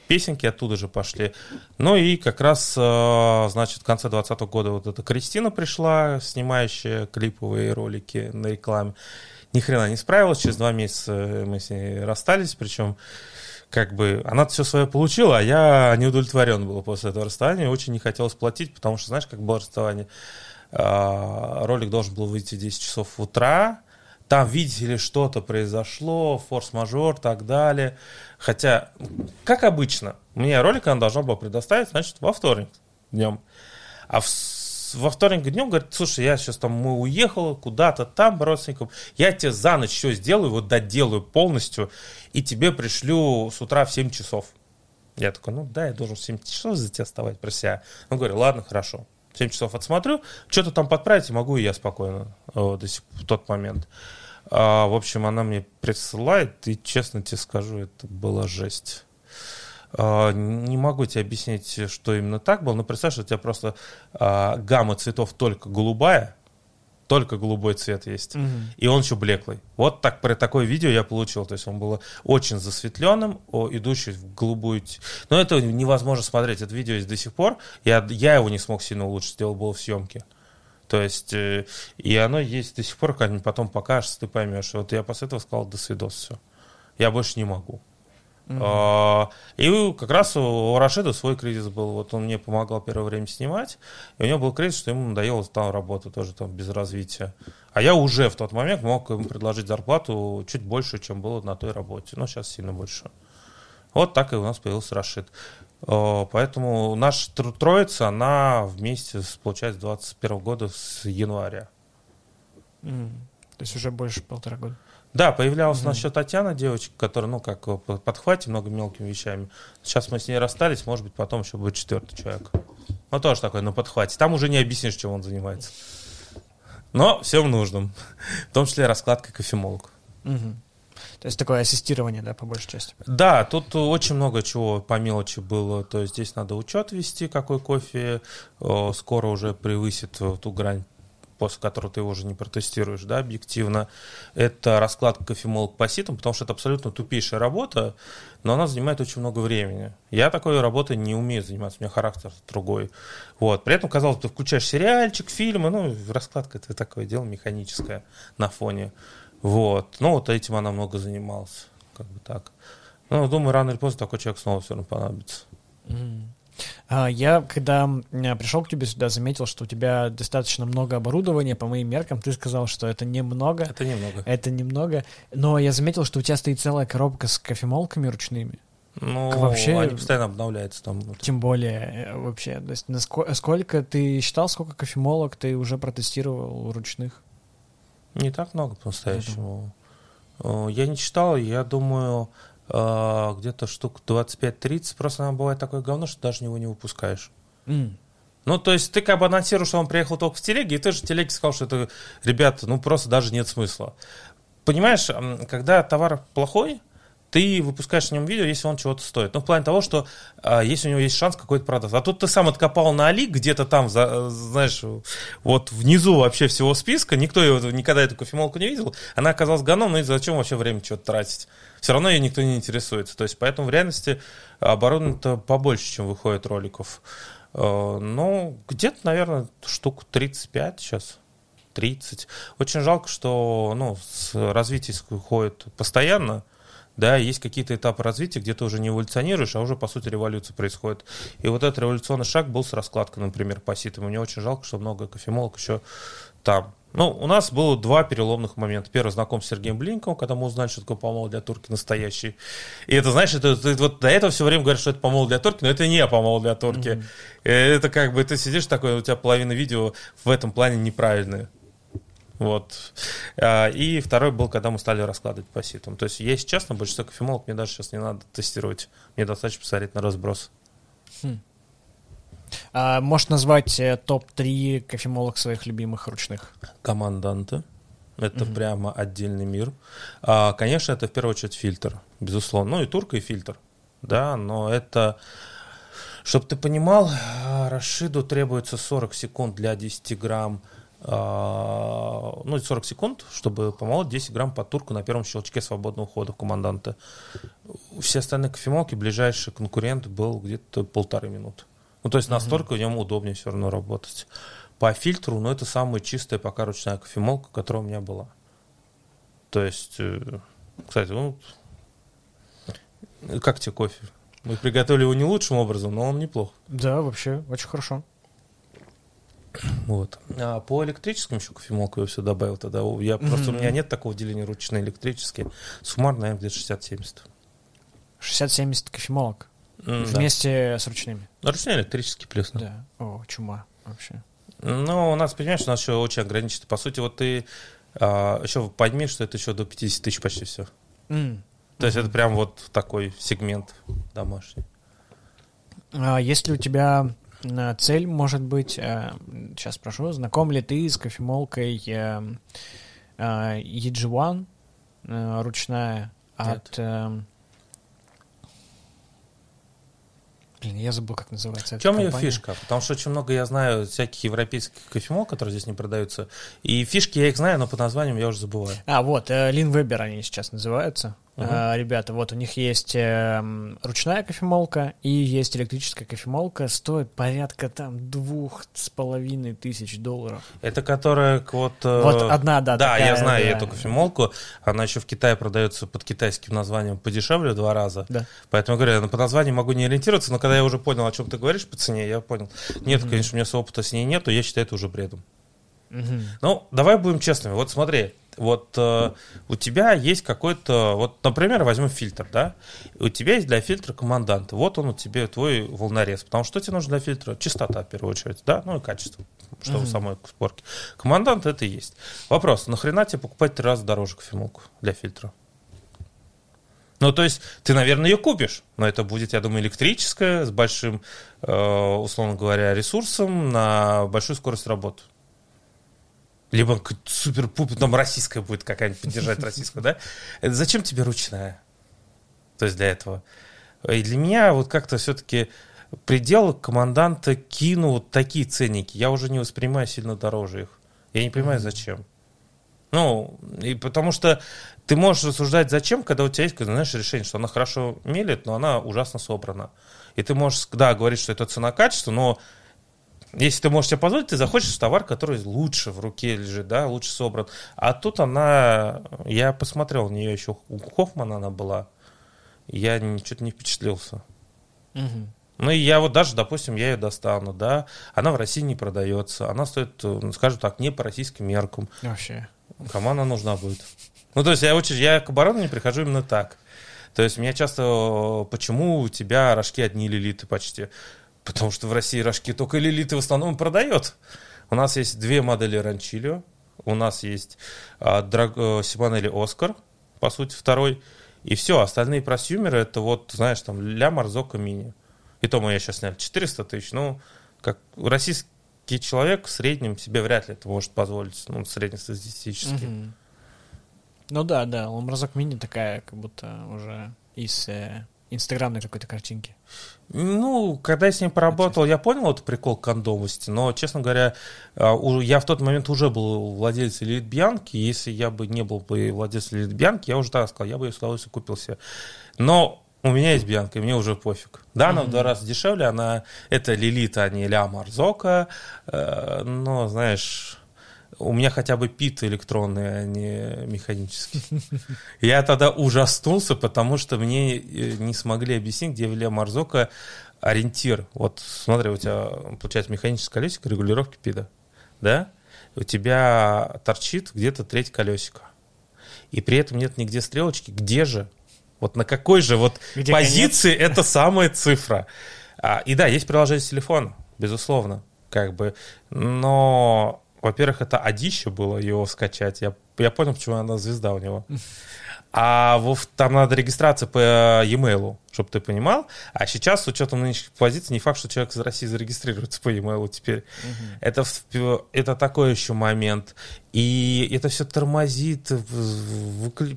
Speaker 2: Песенки оттуда же пошли. Ну и как раз, э, значит, в конце 2020 года вот эта Кристина пришла, снимающая клиповые ролики на рекламе. Ни хрена не справилась, через два месяца мы с ней расстались, причем как бы она все свое получила, а я не удовлетворен был после этого расставания, очень не хотелось платить, потому что, знаешь, как было расставание, а, ролик должен был выйти в 10 часов утра, там, видите ли, что-то произошло, форс-мажор, так далее. Хотя, как обычно, мне ролик она должна была предоставить, значит, во вторник днем. А в во вторник днем говорит, слушай, я сейчас там мы уехал куда-то там родственникам, я тебе за ночь все сделаю, вот доделаю полностью, и тебе пришлю с утра в 7 часов. Я такой, ну да, я должен в 7 часов за тебя вставать про себя. Он говорит, ладно, хорошо. 7 часов отсмотрю, что-то там подправить, могу и я спокойно вот, в тот момент. А, в общем, она мне присылает, и честно тебе скажу, это была жесть. А, не могу тебе объяснить, что именно так было, но представь, что у тебя просто а, гамма цветов только голубая, только голубой цвет есть, угу. и он еще блеклый. Вот так про такое видео я получил, то есть он был очень засветленным, о, идущий в голубую... Но это невозможно смотреть, это видео есть до сих пор, я, я его не смог сильно улучшить, дело было в съемке. То есть, э, и оно есть до сих пор, когда потом покажешь, ты поймешь. Вот я после этого сказал, до свидос, все. Я больше не могу. Mm-hmm. И как раз у Рашида свой кризис был. Вот он мне помогал первое время снимать, и у него был кризис, что ему надоело там работа тоже там без развития. А я уже в тот момент мог ему предложить зарплату чуть больше, чем было на той работе. Но сейчас сильно больше. Вот так и у нас появился Рашид. Поэтому наша троица, она вместе, с, получается, 21 года с января.
Speaker 1: Mm. То есть уже больше полтора года.
Speaker 2: Да, появлялась mm-hmm. у нас еще Татьяна, девочка, которая, ну, как подхвате много мелкими вещами. Сейчас мы с ней расстались, может быть, потом еще будет четвертый человек. Ну, тоже такой на подхвате. Там уже не объяснишь, чем он занимается. Но всем нужным. В том числе раскладкой кофемолок.
Speaker 1: Угу. То есть такое ассистирование, да, по большей части?
Speaker 2: Да, тут очень много чего по мелочи было. То есть здесь надо учет вести, какой кофе скоро уже превысит ту грань после которого ты его уже не протестируешь, да, объективно, это раскладка кофемолок по ситам, потому что это абсолютно тупейшая работа, но она занимает очень много времени. Я такой работой не умею заниматься, у меня характер другой. Вот. При этом, казалось, ты включаешь сериальчик, фильмы, ну, раскладка это такое дело механическое на фоне. Вот. Ну, вот этим она много занималась. Как бы так. Ну, думаю, рано или поздно такой человек снова все равно понадобится.
Speaker 1: Mm. А, я, когда пришел к тебе сюда, заметил, что у тебя достаточно много оборудования. По моим меркам ты сказал, что это немного.
Speaker 2: Это немного.
Speaker 1: Это немного. Но я заметил, что у тебя стоит целая коробка с кофемолками ручными.
Speaker 2: Ну, вообще, они постоянно обновляются там.
Speaker 1: Тем более, э, вообще, то есть насколько, сколько ты считал, сколько кофемолок ты уже протестировал ручных?
Speaker 2: Не так много по-настоящему. Я не читал, я думаю, э, где-то штук 25-30, просто она бывает такое говно, что даже его не выпускаешь. Mm. Ну, то есть ты как бы анонсируешь, что он приехал только в телеге, и ты же в телеге сказал, что это, ребята, ну просто даже нет смысла. Понимаешь, когда товар плохой, ты выпускаешь на нем видео, если он чего-то стоит. Ну, в плане того, что а, если у него есть шанс какой-то продать. А тут ты сам откопал на Али, где-то там, за, знаешь, вот внизу вообще всего списка, никто его, никогда эту кофемолку не видел, она оказалась ганом, ну и зачем вообще время что-то тратить? Все равно ее никто не интересуется. То есть, поэтому в реальности оборудование-то побольше, чем выходит роликов. А, ну, где-то, наверное, штук 35 сейчас. 30. Очень жалко, что ну, с развитие уходит постоянно, да, есть какие-то этапы развития, где ты уже не эволюционируешь, а уже, по сути, революция происходит. И вот этот революционный шаг был с раскладкой, например, по ситам. Мне очень жалко, что много кофемолок еще там. Ну, у нас было два переломных момента. Первый знаком с Сергеем Блинковым, когда мы узнали, что такое помол для турки настоящий. И это, знаешь, это, это, вот до этого все время говорят, что это помол для турки, но это не помол для турки. Mm-hmm. Это как бы ты сидишь такой, у тебя половина видео в этом плане неправильная. Вот. А, и второй был, когда мы стали раскладывать по ситам. То есть, если честно, большинство кофемолок мне даже сейчас не надо тестировать. Мне достаточно посмотреть на разброс. Хм.
Speaker 1: А, можешь назвать э, топ-3 кофемолок своих любимых ручных?
Speaker 2: Команданты. Это угу. прямо отдельный мир. А, конечно, это в первую очередь фильтр, безусловно. Ну и турка, и фильтр. Да, но это... Чтобы ты понимал, Рашиду требуется 40 секунд для 10 грамм а, ну, 40 секунд, чтобы помолоть 10 грамм по турку на первом щелчке свободного хода команданта. Все остальные кофемолки, ближайший конкурент был где-то полторы минуты. Ну, то есть настолько в нем удобнее все равно работать. По фильтру, ну, это самая чистая пока ручная кофемолка, которая у меня была. То есть, э, кстати, ну, как тебе кофе? Мы приготовили его не лучшим образом, но он неплох.
Speaker 1: Да, вообще, очень хорошо.
Speaker 2: Вот. А по электрическому еще кофемолку я все добавил тогда. Я mm-hmm. просто у меня нет такого деления ручные электрические. Суммарно, наверное, где-то 60-70.
Speaker 1: 60-70 кофемолок. Mm, Вместе да. с ручными.
Speaker 2: Ручные электрические плюс.
Speaker 1: Да. да. О, чума вообще.
Speaker 2: Ну, у нас, понимаешь, у нас еще очень ограничено. По сути, вот ты а, еще пойми, что это еще до 50 тысяч почти все. Mm. То есть mm-hmm. это прям вот такой сегмент домашний.
Speaker 1: А есть ли у тебя цель может быть, сейчас э, прошу, знаком ли ты с кофемолкой э, э, EG1 ручная от... Нет. Блин, я забыл, как называется.
Speaker 2: В чем ее фишка? Потому что очень много я знаю всяких европейских кофемол, которые здесь не продаются. И фишки я их знаю, но по названиям я уже забываю.
Speaker 1: А, вот, Лин Вебер они сейчас называются. Uh-huh. ребята, вот у них есть э, ручная кофемолка и есть электрическая кофемолка, стоит порядка там двух с половиной тысяч долларов.
Speaker 2: Это которая вот...
Speaker 1: Э, вот одна, да.
Speaker 2: Да, такая, я знаю да. эту кофемолку, она еще в Китае продается под китайским названием подешевле в два раза. Да. Поэтому говорю, по названию могу не ориентироваться, но когда я уже понял, о чем ты говоришь по цене, я понял. Нет, mm-hmm. конечно, у меня опыта с ней нету, я считаю это уже бредом. Mm-hmm. Ну, давай будем честными. Вот смотри, вот э, у тебя есть какой-то, вот, например, возьмем фильтр, да, у тебя есть для фильтра командант, вот он у тебя твой волнорез, потому что тебе нужно для фильтра? Чистота, в первую очередь, да, ну и качество, что mm-hmm. в самой сборке. Командант это и есть. Вопрос, нахрена тебе покупать три раза дороже кофемолку для фильтра? Ну, то есть, ты, наверное, ее купишь, но это будет, я думаю, электрическая, с большим, э, условно говоря, ресурсом на большую скорость работы либо супер-пупер, там российская будет какая-нибудь поддержать российскую, да? Зачем тебе ручная? То есть для этого. И для меня вот как-то все-таки предел команданта кину вот такие ценники. Я уже не воспринимаю сильно дороже их. Я не понимаю, зачем. Ну, и потому что ты можешь рассуждать зачем, когда у тебя есть, знаешь, решение, что она хорошо мелит, но она ужасно собрана. И ты можешь, да, говорить, что это цена-качество, но если ты можешь себе позволить, ты захочешь товар, который лучше в руке лежит, да, лучше собран. А тут она, я посмотрел на нее еще, у Хоффмана она была, я что-то не впечатлился. Угу. Ну и я вот даже, допустим, я ее достану, да, она в России не продается, она стоит, ну, скажем так, не по российским меркам.
Speaker 1: Вообще.
Speaker 2: Кому она нужна будет? Ну, то есть я очень, я к обороне не прихожу именно так. То есть меня часто, почему у тебя рожки одни лилиты почти? Потому что в России рожки только лилиты в основном продает. У нас есть две модели Ранчилио. У нас есть а, Драг... Э, Симонелли Оскар, по сути, второй. И все, остальные просюмеры, это вот, знаешь, там, Ля Марзока Мини. И то мы я сейчас сняли 400 тысяч. Ну, как российский человек в среднем себе вряд ли это может позволить, ну, среднестатистически. Угу.
Speaker 1: Ну да, да, Ламбразок Мини такая, как будто уже из э, инстаграмной какой-то картинки.
Speaker 2: Ну, когда я с ним поработал, я понял этот прикол кондомости, но, честно говоря, а, я в тот момент уже был владельцем Лилит Бьянки, если я бы не был бы владельцем Бьянки, я уже тогда сказал, я бы ее с удовольствием купил себе. Но у меня есть Бьянка, и мне уже пофиг. Да, она mm-hmm. в два раза дешевле, она, это Лилита, а не Ля Марзока, э, но, знаешь, у меня хотя бы пит электронный, а не механический. (laughs) Я тогда ужаснулся, потому что мне э, не смогли объяснить, где в Ле Марзока ориентир. Вот смотри, у тебя получается механическое колесико регулировки пида, да? У тебя торчит где-то треть колесика. И при этом нет нигде стрелочки. Где же? Вот на какой же вот где позиции (laughs) конец? это самая цифра? А, и да, есть приложение с телефона, безусловно, как бы, но во-первых, это одище было его скачать. Я, я понял, почему она звезда у него. (laughs) А во, там надо регистрация по e-mail, чтобы ты понимал. А сейчас, с учетом нынешних позиций, не факт, что человек из России зарегистрируется по e-mail теперь. Угу. Это, это такой еще момент. И это все тормозит,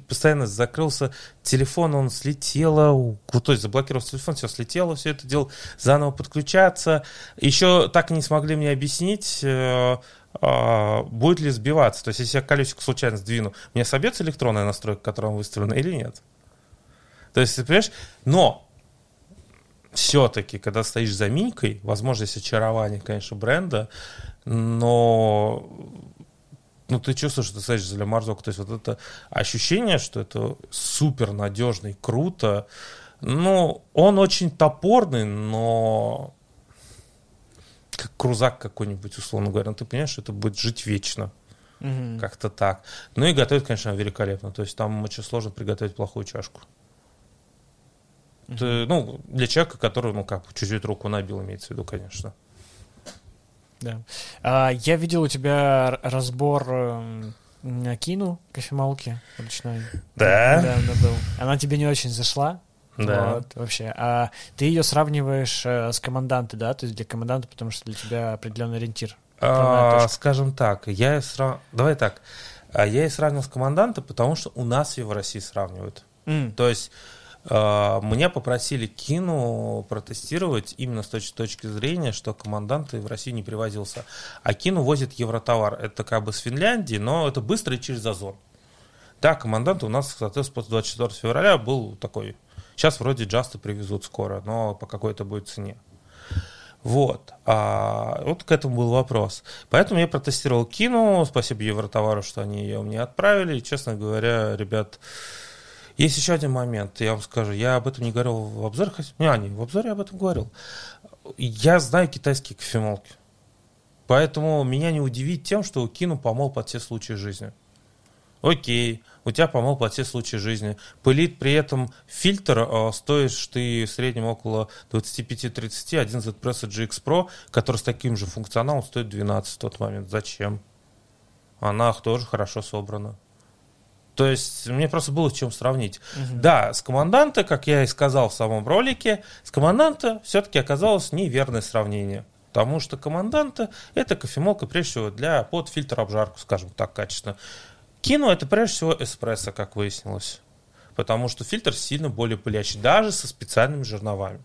Speaker 2: постоянно закрылся телефон, он слетело, то есть заблокировал телефон, все слетело, все это дело, заново подключаться. Еще так и не смогли мне объяснить, э, будет ли сбиваться. То есть, если я колесико случайно сдвину, мне собьется электронная настройка, которая выставлена, или нет? То есть, ты понимаешь, но все-таки, когда стоишь за минькой, возможно, есть очарование, конечно, бренда, но ну, ты чувствуешь, что ты стоишь за Лемарзок. То есть вот это ощущение, что это супер надежный, круто. Ну, он очень топорный, но как крузак какой-нибудь, условно говоря. Ну, ты понимаешь, что это будет жить вечно. Угу. Как-то так. Ну и готовить, конечно, великолепно. То есть там очень сложно приготовить плохую чашку. Угу. Ты, ну, для человека, который, ну, как, чуть-чуть руку набил, имеется в виду, конечно.
Speaker 1: Да. А, я видел у тебя разбор э, на кину кофемолки ручной.
Speaker 2: Да?
Speaker 1: Да, да, был. Она тебе не очень зашла? Да. Вот, вообще. А ты ее сравниваешь э, с командантой, да? То есть для команданта, потому что для тебя определенный ориентир.
Speaker 2: А, скажем так, я срав... давай так, а, я и сравнил с команданта, потому что у нас ее в России сравнивают. Mm. То есть э, меня попросили Кину протестировать именно с точки, точки зрения, что командант в России не привозился. А Кину возит Евротовар. Это как бы с Финляндии, но это быстро и через Озон. Да, командант у нас, соответственно, после 24 февраля был такой Сейчас вроде Джаста привезут скоро, но по какой-то будет цене. Вот. А, вот к этому был вопрос. Поэтому я протестировал Кину. Спасибо Евротовару, что они ее мне отправили. И, честно говоря, ребят, есть еще один момент, я вам скажу. Я об этом не говорил в обзоре. Не, не, в обзоре я об этом говорил. Я знаю китайские кофемолки. Поэтому меня не удивит тем, что Кину помол под все случаи жизни. Окей, у тебя помыл под все случаи жизни. Пылит при этом фильтр, э, стоишь ты в среднем около 25-30, один Z-Press GX Pro, который с таким же функционалом стоит 12 в тот момент. Зачем? Она тоже хорошо собрана. То есть мне просто было с чем сравнить. Угу. Да, с команданта, как я и сказал в самом ролике, с команданта все-таки оказалось неверное сравнение. Потому что команданта это кофемолка, прежде всего, для под фильтр обжарку, скажем так, качественно. Кину это прежде всего эспрессо, как выяснилось. Потому что фильтр сильно более пылящий, даже со специальными жерновами.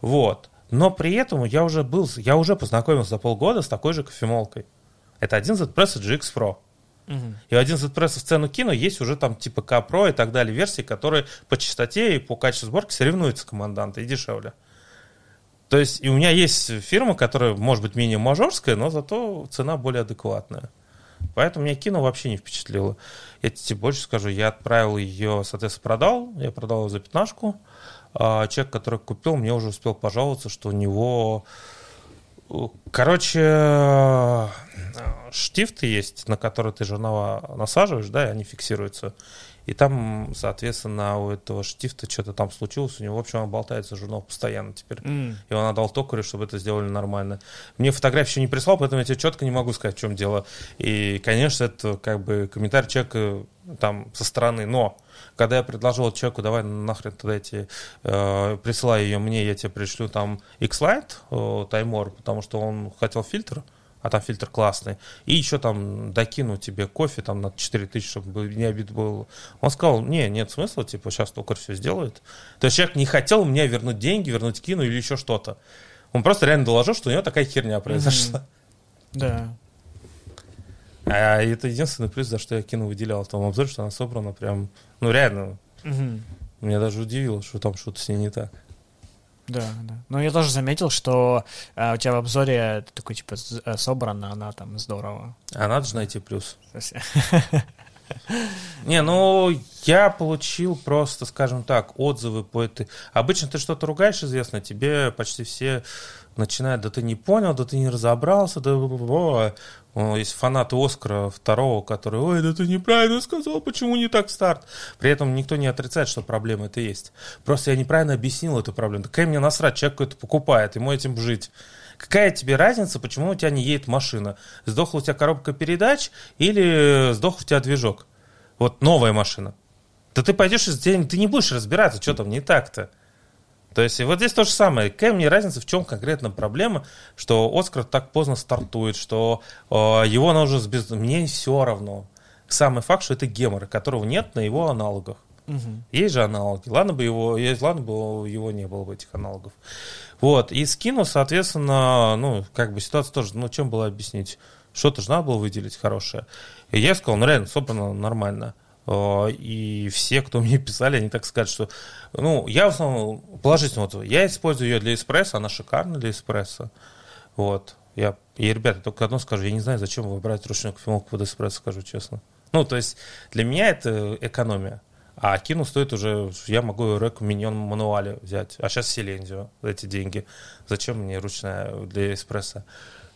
Speaker 2: Вот. Но при этом я уже был, я уже познакомился за полгода с такой же кофемолкой. Это 11 Press и GX Pro. И 11 Press в цену кину, есть уже там типа K Pro и так далее версии, которые по частоте и по качеству сборки соревнуются команданты и дешевле. То есть и у меня есть фирма, которая может быть менее мажорская, но зато цена более адекватная. Поэтому меня кино вообще не впечатлило. Я тебе больше скажу, я отправил ее, соответственно, продал. Я продал ее за пятнашку. А человек, который купил, мне уже успел пожаловаться, что у него... э, Короче, э, штифты есть, на которые ты жернова насаживаешь, да, и они фиксируются. И там, соответственно, у этого штифта что-то там случилось. У него, в общем, он болтается журнал постоянно теперь.
Speaker 1: М.
Speaker 2: И он отдал токарю, чтобы это сделали нормально. Мне фотографию еще не прислал, поэтому я тебе четко не могу сказать, в чем дело. И, конечно, это как бы комментарий человека там со стороны. Но когда я предложил человеку, давай нахрен тогда эти, э, присылай ее мне, я тебе пришлю там X-Lite, э, Таймор, потому что он хотел фильтр, а там фильтр классный, и еще там докину тебе кофе там на 4000, чтобы не обид был. Он сказал, не, нет смысла, типа, сейчас токарь все сделает. То есть человек не хотел мне вернуть деньги, вернуть кину или еще что-то. Он просто реально доложил, что у него такая херня произошла.
Speaker 1: Да.
Speaker 2: А это единственный плюс, за что я кину выделял в том обзоре, что она собрана прям, ну реально,
Speaker 1: Мгм.
Speaker 2: меня даже удивило, что там что-то с ней не так.
Speaker 1: Да, да. Но я тоже заметил, что а, у тебя в обзоре такой, типа, э, собрано, она там здорово.
Speaker 2: А надо же найти плюс. (laughs) Не, ну, я получил просто, скажем так, отзывы по этой... Обычно ты что-то ругаешь известно, тебе почти все начинают, да ты не понял, да ты не разобрался, да... бу-бу-бу». О, Есть фанаты Оскара второго, которые, ой, да ты неправильно сказал, почему не так старт? При этом никто не отрицает, что проблема это есть. Просто я неправильно объяснил эту проблему. Какая мне насрать, человек это покупает, ему этим жить. Какая тебе разница, почему у тебя не едет машина? Сдохла у тебя коробка передач или сдох у тебя движок? Вот новая машина. Да ты пойдешь, и ты ты не будешь разбираться, что там не так-то. То есть и вот здесь то же самое. Какая мне разница, в чем конкретно проблема, что Оскар так поздно стартует, что э, его нужно сбез... Мне все равно. Самый факт, что это гемор, которого нет на его аналогах.
Speaker 1: мгм.
Speaker 2: Есть же аналоги. Ладно бы его, есть, ладно бы его не было бы этих аналогов. Вот. И скину, соответственно, ну, как бы ситуация тоже, ну, чем было объяснить? Что-то же надо было выделить хорошее. И я сказал, ну, реально, собрано нормально. Э, И все, кто мне писали, они так скажут, что... Ну, я в основном положительный отзыв. Я использую ее для эспрессо, она шикарна для эспрессо. Вот. Я, и, ребята, только одно скажу, я не знаю, зачем вы брать ручную кофемолку под эспрессо, скажу честно. Ну, то есть, для меня это экономия. А Кину стоит уже, я могу рек миньон мануале взять. А сейчас Селензио за эти деньги. Зачем мне ручная для эспрессо?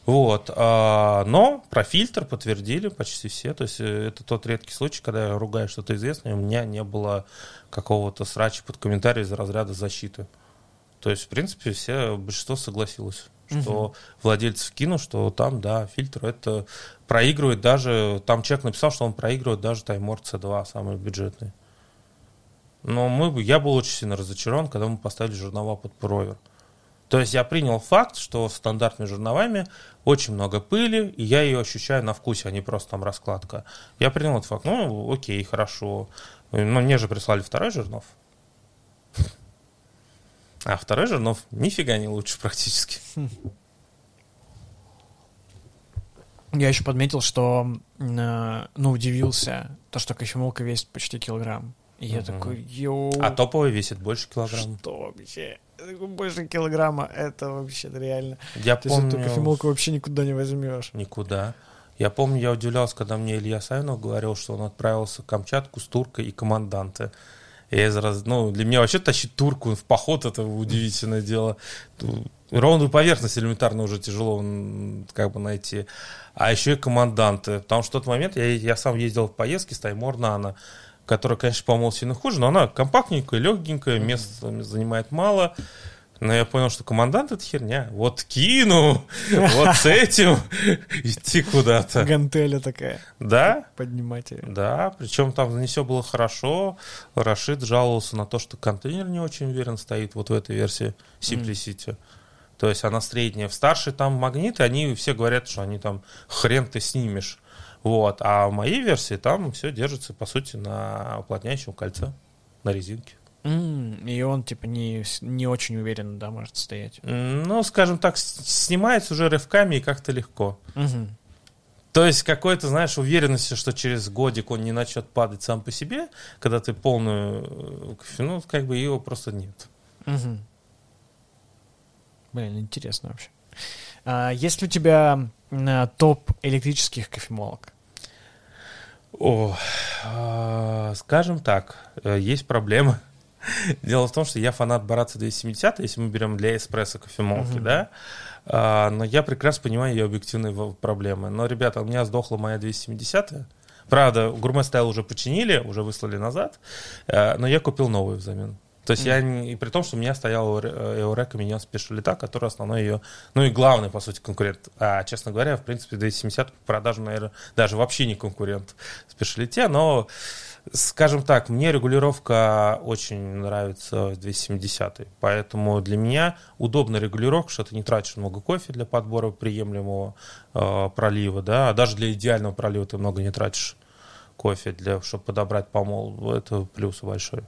Speaker 2: Вот. а, но про фильтр подтвердили почти все. То есть э, это тот редкий случай, когда я ругаю что-то известное, у меня не было какого-то срача под комментарий из разряда защиты. То есть, в принципе, все, большинство согласилось, что владельцы кину, что там, да, фильтр это проигрывает даже, там человек написал, что он проигрывает даже Таймор C2, самый бюджетный. Но мы, я был очень сильно разочарован, когда мы поставили жернова под провер. То есть я принял факт, что с стандартными жерновами очень много пыли, и я ее ощущаю на вкусе, а не просто там раскладка. Я принял этот факт. Ну, окей, хорошо. Но мне же прислали второй жернов. А второй жернов нифига не лучше практически.
Speaker 1: Я еще подметил, что, э, ну, удивился, то, что кофемолка весит почти килограмм. И я такой, йоу,
Speaker 2: А топовый весит больше килограмм.
Speaker 1: что вообще? Больше килограмма, это вообще реально.
Speaker 2: Я
Speaker 1: То есть эту
Speaker 2: помню...
Speaker 1: кофемолку вообще никуда не возьмешь.
Speaker 2: Никуда. Я помню, я удивлялся, когда мне Илья Савинов говорил, что он отправился в Камчатку с туркой и команданты. Я раз, ну, для меня вообще тащить турку в поход это удивительное дело. Ровную поверхность элементарно уже тяжело как бы найти. А еще и команданты. Потому что в тот момент я, я сам ездил в поездки с Таймор Нано, которая, конечно, по-моему, сильно хуже, но она компактненькая, легенькая, места занимает мало. Но я понял, что командант это херня. Вот кину, (laughs) вот с этим идти куда-то.
Speaker 1: Гантеля такая,
Speaker 2: Да,
Speaker 1: поднимать ее.
Speaker 2: да, причем там не все было хорошо. Рашид жаловался на то, что контейнер не очень уверен стоит вот в этой версии Simplicity. То есть она средняя. В старшей там магниты, они все говорят, что они там хрен ты снимешь. Вот. А в моей версии там все держится, по сути, на уплотняющем кольце, на резинке.
Speaker 1: И он, типа, не, не очень уверенно, да, может стоять.
Speaker 2: Ну, скажем так, снимается уже рывками и как-то легко.
Speaker 1: Мгм.
Speaker 2: То есть какой-то, знаешь, уверенности, что через годик он не начнет падать сам по себе, когда ты полную, э, ну, как бы его просто нет.
Speaker 1: Угу. Блин, интересно вообще. А, есть ли у тебя а, топ электрических кофемолок?
Speaker 2: О, а, скажем так, э, есть проблема. (laughs) Дело в том, что я фанат Бараца 270, если мы берем для эспрессо кофемолки, uh-huh. да, а, но я прекрасно понимаю ее объективные проблемы. Но, ребята, у меня сдохла моя 270 Правда, Гурме Стайл уже починили, уже выслали назад, э, но я купил новую взамен. То есть mm. я не, и при том, что у меня стоял Eureka Minion Special Lita, который основной ее, ну и главный, по сути, конкурент. А, честно говоря, в принципе, 270 по продажам, наверное, даже вообще не конкурент Special но Скажем так, мне регулировка очень нравится в 270 поэтому для меня удобная регулировка, что ты не тратишь много кофе для подбора приемлемого э, пролива, да, а даже для идеального пролива ты много не тратишь кофе, для, чтобы подобрать помол, это плюс большой.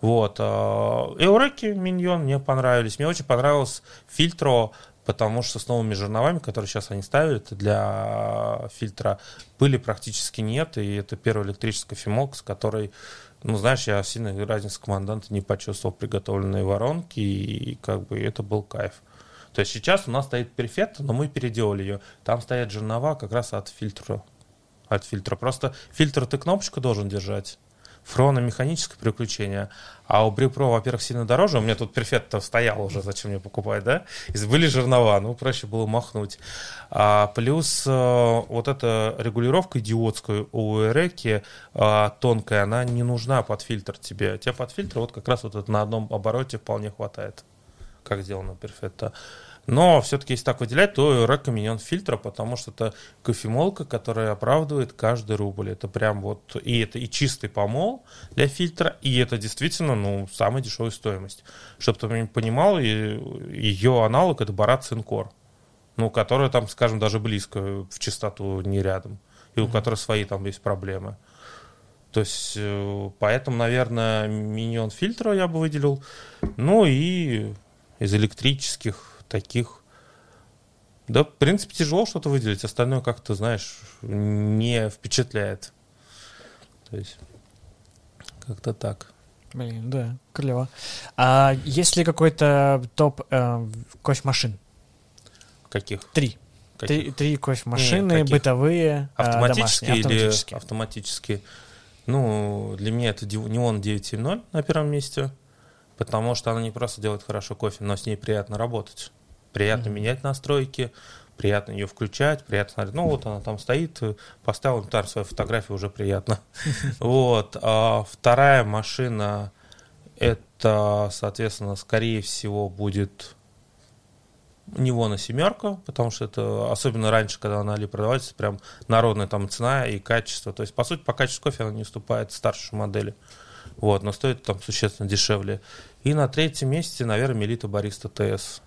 Speaker 2: Вот. Эуреки Миньон мне понравились. Мне очень понравился фильтро, потому что с новыми жерновами, которые сейчас они ставят для фильтра, пыли практически нет, и это первая электрическая фимок, с которой, ну, знаешь, я сильной разницы команданта не почувствовал приготовленные воронки, и как бы это был кайф. То есть сейчас у нас стоит перфект, но мы переделали ее. Там стоят жернова как раз от фильтра. От фильтра. Просто фильтр ты кнопочку должен держать Фрона механическое переключение, а у Брипро, во-первых, сильно дороже. У меня тут перфет стоял уже, зачем мне покупать, да? И были жернова, ну, проще было махнуть. А, плюс а, вот эта регулировка идиотская у Эреки а, тонкая, она не нужна под фильтр тебе. Тебе под фильтр вот как раз вот это на одном обороте вполне хватает, как сделано перфетто. Но все-таки, если так выделять, то рекоменен фильтра, потому что это кофемолка, которая оправдывает каждый рубль. Это прям вот, и это и чистый помол для фильтра, и это действительно, ну, самая дешевая стоимость. Чтобы ты понимал, ее аналог это Барат Цинкор, ну, которая там, скажем, даже близко в частоту не рядом, и у mm-hmm. которой свои там есть проблемы. То есть, э, поэтому, наверное, миньон фильтра я бы выделил. Ну и из электрических таких... Да, в принципе, тяжело что-то выделить, остальное как-то, знаешь, не впечатляет. То есть, как-то так.
Speaker 1: Блин, да, клево. А есть ли какой-то топ э, кофемашин?
Speaker 2: Каких?
Speaker 1: Три. Каких? Три, три кофемашины, Нет, бытовые,
Speaker 2: а, автоматические, домашние, или автоматические. автоматические? Ну, для меня это Neon 970 на первом месте, потому что она не просто делает хорошо кофе, но с ней приятно работать. Приятно mm-hmm. менять настройки, приятно ее включать, приятно смотреть. Ну, вот она там стоит, поставил инвентарь свою фотографию, уже приятно. (laughs) Вот. А вторая машина, это, соответственно, скорее всего, будет него на семерка, потому что это, особенно раньше, когда на Али продавались, прям народная там цена и качество. То есть, по сути, по качеству кофе она не уступает старшей модели. Вот, но стоит там существенно дешевле. И на третьем месте, наверное, Мелита Бариста ТС.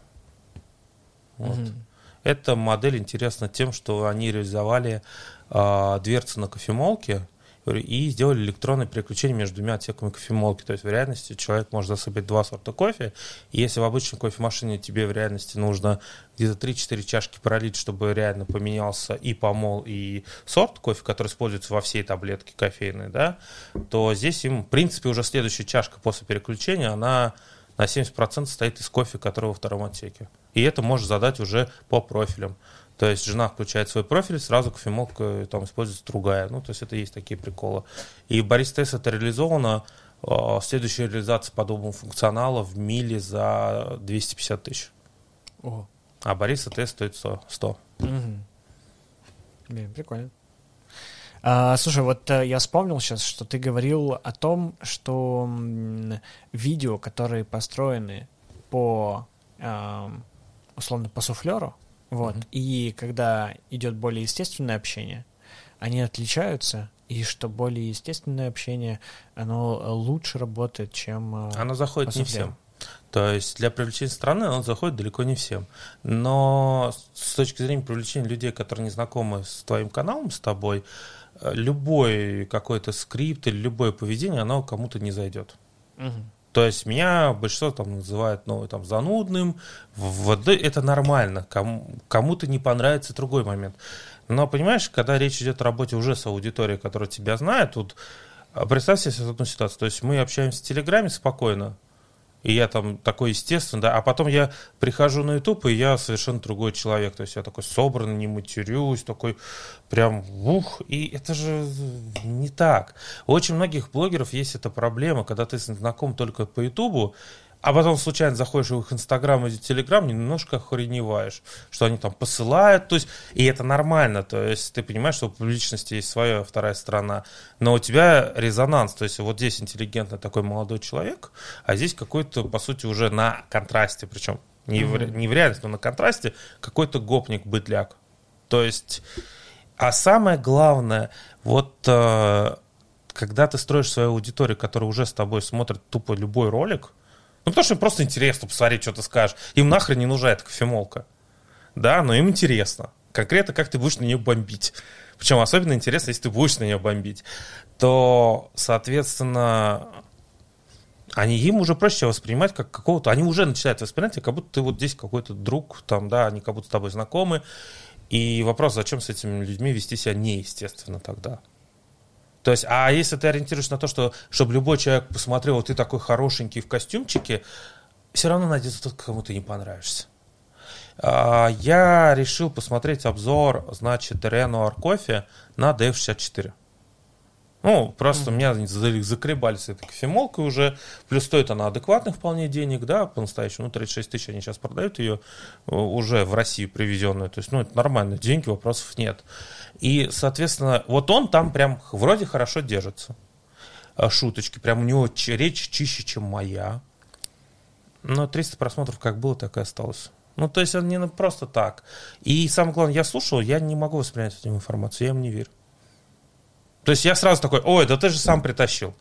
Speaker 2: Вот. Угу. Эта модель интересна тем, что они реализовали э, дверцы на кофемолке и сделали электронное переключение между двумя отсеками кофемолки. То есть в реальности человек может засыпать два сорта кофе, и если в обычной кофемашине тебе в реальности нужно где-то 3-4 чашки пролить, чтобы реально поменялся и помол, и сорт кофе, который используется во всей таблетке кофейной, да, то здесь им, в принципе, уже следующая чашка после переключения, она на 70% состоит из кофе, который во втором отсеке. И это можешь задать уже по профилям. То есть жена включает свой профиль, сразу кофемолка там используется другая. Ну, то есть это есть такие приколы. И в Борис Тест это реализовано. А, следующая реализация подобного функционала в миле за 250 тысяч. О. А Борис Тест стоит 100. 100. Угу.
Speaker 1: Блин, прикольно. А, слушай, вот э, я вспомнил сейчас, что ты говорил о том, что видео, которые построены по э, условно по суфлеру, вот, mm-hmm. и когда идет более естественное общение, они отличаются, и что более естественное общение, оно лучше работает, чем...
Speaker 2: Э, оно заходит не всем. То есть для привлечения страны он заходит далеко не всем. Но с точки зрения привлечения людей, которые не знакомы с твоим каналом, с тобой, любой какой-то скрипт или любое поведение, оно кому-то не зайдет. Угу. То есть меня большинство там называют ну, там, занудным, вот, это нормально, кому, кому-то не понравится другой момент. Но понимаешь, когда речь идет о работе уже с аудиторией, которая тебя знает, тут а, представь себе одну ситуацию. То есть мы общаемся в Телеграме спокойно, и я там такой естественно, да, а потом я прихожу на YouTube, и я совершенно другой человек, то есть я такой собранный, не матерюсь, такой прям ух, и это же не так. У очень многих блогеров есть эта проблема, когда ты знаком только по YouTube, а потом случайно заходишь в их Инстаграм или Телеграм, немножко охреневаешь, что они там посылают, то есть, и это нормально, то есть ты понимаешь, что у публичности есть своя вторая сторона, но у тебя резонанс, то есть вот здесь интеллигентный такой молодой человек, а здесь какой-то, по сути, уже на контрасте, причем не, mm-hmm. в, не в реальности, но на контрасте, какой-то гопник-бытляк. То есть, а самое главное, вот э, когда ты строишь свою аудиторию, которая уже с тобой смотрит тупо любой ролик, ну, потому что им просто интересно посмотреть, что ты скажешь. Им нахрен не нужна эта кофемолка. Да, но им интересно. Конкретно, как ты будешь на нее бомбить. Причем особенно интересно, если ты будешь на нее бомбить. То, соответственно, они им уже проще воспринимать как какого-то... Они уже начинают воспринимать, как будто ты вот здесь какой-то друг, там, да, они как будто с тобой знакомы. И вопрос, зачем с этими людьми вести себя неестественно тогда. То есть, а если ты ориентируешься на то, что чтобы любой человек посмотрел, вот ты такой хорошенький в костюмчике, все равно найдется тот, кому ты не понравишься. А, я решил посмотреть обзор, значит, Renault Coffee на DF64. Ну, просто mm-hmm. меня закребали с этой кофемолкой уже. Плюс стоит она адекватных вполне денег, да, по-настоящему. Ну, 36 тысяч они сейчас продают ее э, уже в Россию привезенную. То есть, ну, это нормально, деньги, вопросов нет. И, соответственно, вот он там прям вроде хорошо держится. А, шуточки, прям у него речь чище, чем моя. Но 300 просмотров как было, так и осталось. Ну, то есть, он не просто так. И самое главное, я слушал, я не могу воспринять эту информацию, я им не верю. То есть я сразу такой, ой, да ты же сам притащил.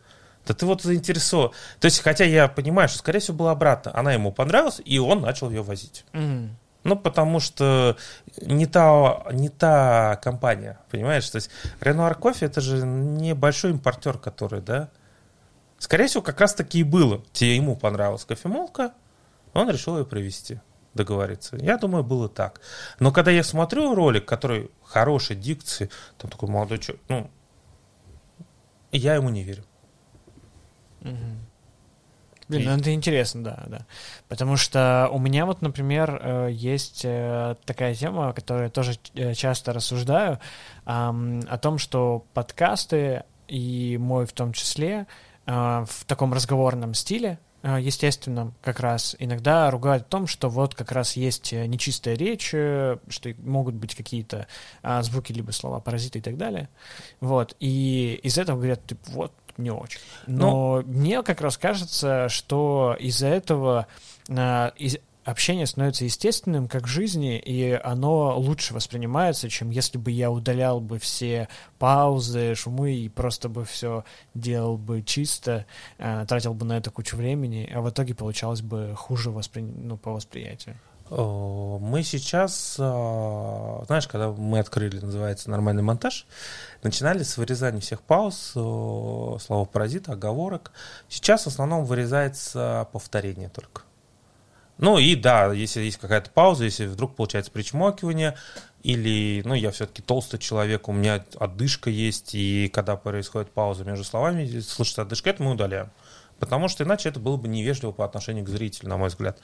Speaker 2: Да ты вот заинтересован. То есть, хотя я понимаю, что, скорее всего, было обратно. Она ему понравилась, и он начал ее возить. Mm. Ну, потому что не та, не та компания, понимаешь? То есть, Ренуар Кофе, это же небольшой импортер, который, да? Скорее всего, как раз таки и было. Тебе ему понравилась кофемолка, он решил ее привезти договориться. Я думаю, было так. Но когда я смотрю ролик, который хорошей дикции, там такой молодой человек, ну, я ему не верю.
Speaker 1: Угу. Блин, ну это интересно, да, да. Потому что у меня вот, например, э, есть э, такая тема, которую я тоже э, часто рассуждаю, о том, что подкасты, и мой в том числе, в таком разговорном стиле, естественном как раз иногда ругают о том, что вот как раз есть нечистая речь, что могут быть какие-то а, звуки либо слова паразиты и так далее. Вот. И из этого говорят, типа, вот, не очень. Но, Но мне как раз кажется, что из-за этого а, из, общение становится естественным, как в жизни, и оно лучше воспринимается, чем если бы я удалял бы все паузы, шумы и просто бы все делал бы чисто, э, тратил бы на это кучу времени, а в итоге получалось бы хуже воспри... ну, по восприятию.
Speaker 2: Мы сейчас, а, знаешь, когда мы открыли, называется, нормальный монтаж, начинали с вырезания всех пауз, слова паразита, оговорок. Сейчас в основном вырезается повторение только. Ну и да, если есть какая-то пауза, если вдруг получается причмокивание, или, ну, я все-таки толстый человек, у меня отдышка есть, и когда происходит пауза между словами, слышится отдышка, это мы удаляем. Потому что иначе это было бы невежливо по отношению к зрителю, на мой взгляд.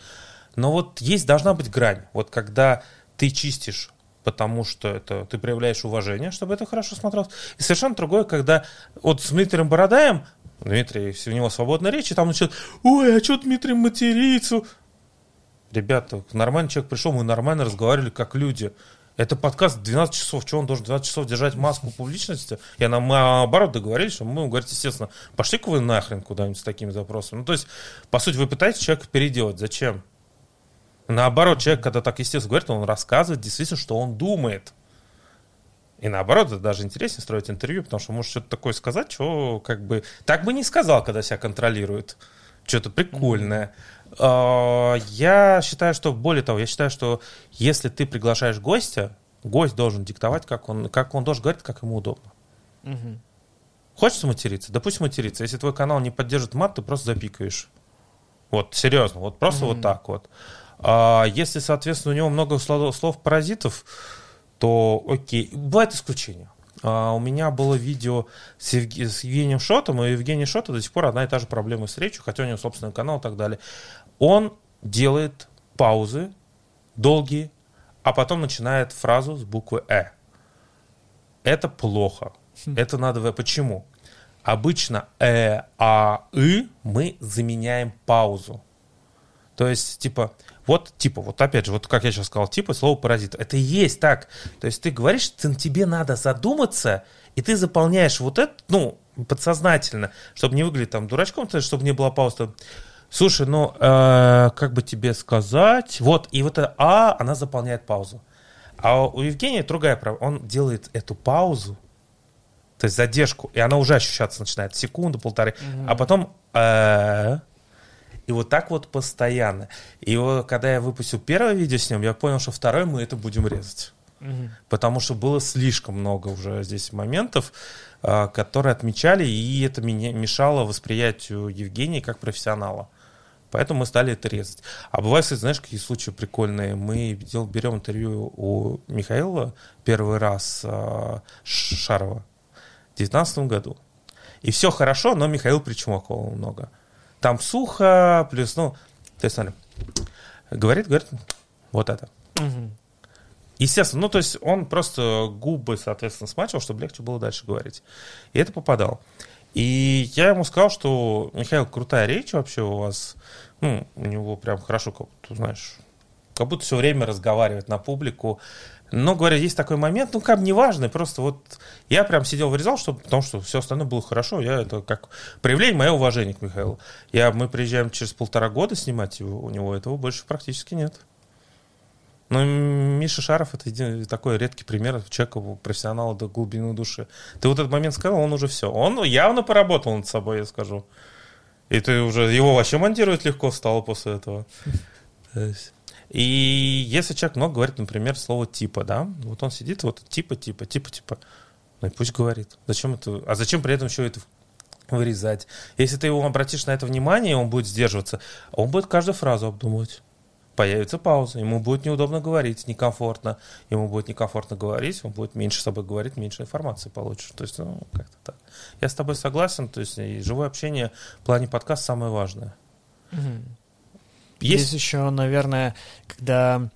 Speaker 2: Но вот есть, должна быть грань. Вот когда ты чистишь потому что это ты проявляешь уважение, чтобы это хорошо смотрелось. И совершенно другое, когда вот с Дмитрием Бородаем, Дмитрий, у него свободная речь, и там начинает, ой, а что Дмитрий матерится? Ребята, нормальный человек пришел, мы нормально разговаривали как люди. Это подкаст 12 часов. Что он должен 12 часов держать маску публичности? Я нам наоборот договорились, что мы говорить, естественно, пошли-ка вы нахрен куда-нибудь с такими запросами. Ну, то есть, по сути, вы пытаетесь человека переделать. Зачем? Наоборот, человек, когда так естественно говорит, он рассказывает действительно, что он думает. И наоборот, это даже интереснее строить интервью, потому что может что-то такое сказать, что как бы так бы не сказал, когда себя контролирует. Что-то прикольное. А, я считаю, что, более того, я считаю, что если ты приглашаешь гостя, гость должен диктовать, как он, как он должен говорить, как ему удобно. Угу. Хочется материться? Да пусть матерится. Если твой канал не поддержит мат, ты просто запикаешь. Вот, серьезно, вот просто mm-hmm. вот так вот. А если, соответственно, у него много слов-паразитов, то окей. Бывает исключение. А, у меня было видео с, Евг... с Евгением Шотом, и Евгений Шота до сих пор одна и та же проблема с речью, хотя у него собственный канал и так далее. Он делает паузы долгие, а потом начинает фразу с буквы «э». Это плохо. Хм. Это надо... Почему? Обычно «э», «а», «и» мы заменяем паузу. То есть, типа, вот, типа, вот опять же, вот как я сейчас сказал, типа, слово паразит. Это и есть так. То есть ты говоришь, тебе надо задуматься, и ты заполняешь вот это, ну, подсознательно, чтобы не выглядеть там дурачком, чтобы не было паузы. Слушай, ну, э, как бы тебе сказать? Вот, и вот это «а», она заполняет паузу. А у Евгения другая проблема. Он делает эту паузу, то есть задержку, и она уже ощущаться начинает секунду, полторы, mm-hmm. а потом э, и вот так вот постоянно. И вот, когда я выпустил первое видео с ним, я понял, что второе мы это будем резать. Угу. Потому что было слишком много уже здесь моментов, а, которые отмечали, и это меня мешало восприятию Евгения как профессионала. Поэтому мы стали это резать. А бывает, кстати, знаешь, какие случаи прикольные. Мы дел, берем интервью у Михаила первый раз э, Шарова в 2019 году. И все хорошо, но Михаил причмокивал много. Там сухо, плюс, ну, то есть, смотри, говорит, говорит, вот это. Угу. Естественно, ну, то есть он просто губы, соответственно, смачивал, чтобы легче было дальше говорить. И это попадал. И я ему сказал, что, Михаил, крутая речь вообще у вас. Ну, у него прям хорошо, как знаешь, как будто все время разговаривает на публику. Но, говоря, есть такой момент, ну, как бы неважно, просто вот я прям сидел, вырезал, чтобы, потому что все остальное было хорошо, я это как проявление моего уважения к Михаилу. Я, мы приезжаем через полтора года снимать его, у него этого больше практически нет. Ну, Миша Шаров это такой редкий пример человека, профессионала до глубины души. Ты вот этот момент сказал, он уже все. Он явно поработал над собой, я скажу. И ты уже его вообще монтировать легко стало после этого. (laughs) И если человек много говорит, например, слово типа, да, вот он сидит, вот типа, типа, типа, типа, ну и пусть говорит. Зачем это? А зачем при этом еще это вырезать? Если ты его обратишь на это внимание, он будет сдерживаться, он будет каждую фразу обдумывать. Появится пауза, ему будет неудобно говорить, некомфортно. Ему будет некомфортно говорить, он будет меньше с собой говорить, меньше информации получишь. То есть, ну, как-то так. Я с тобой согласен, то есть, живое общение в плане подкаста самое важное.
Speaker 1: Угу. Есть... Есть еще, наверное, когда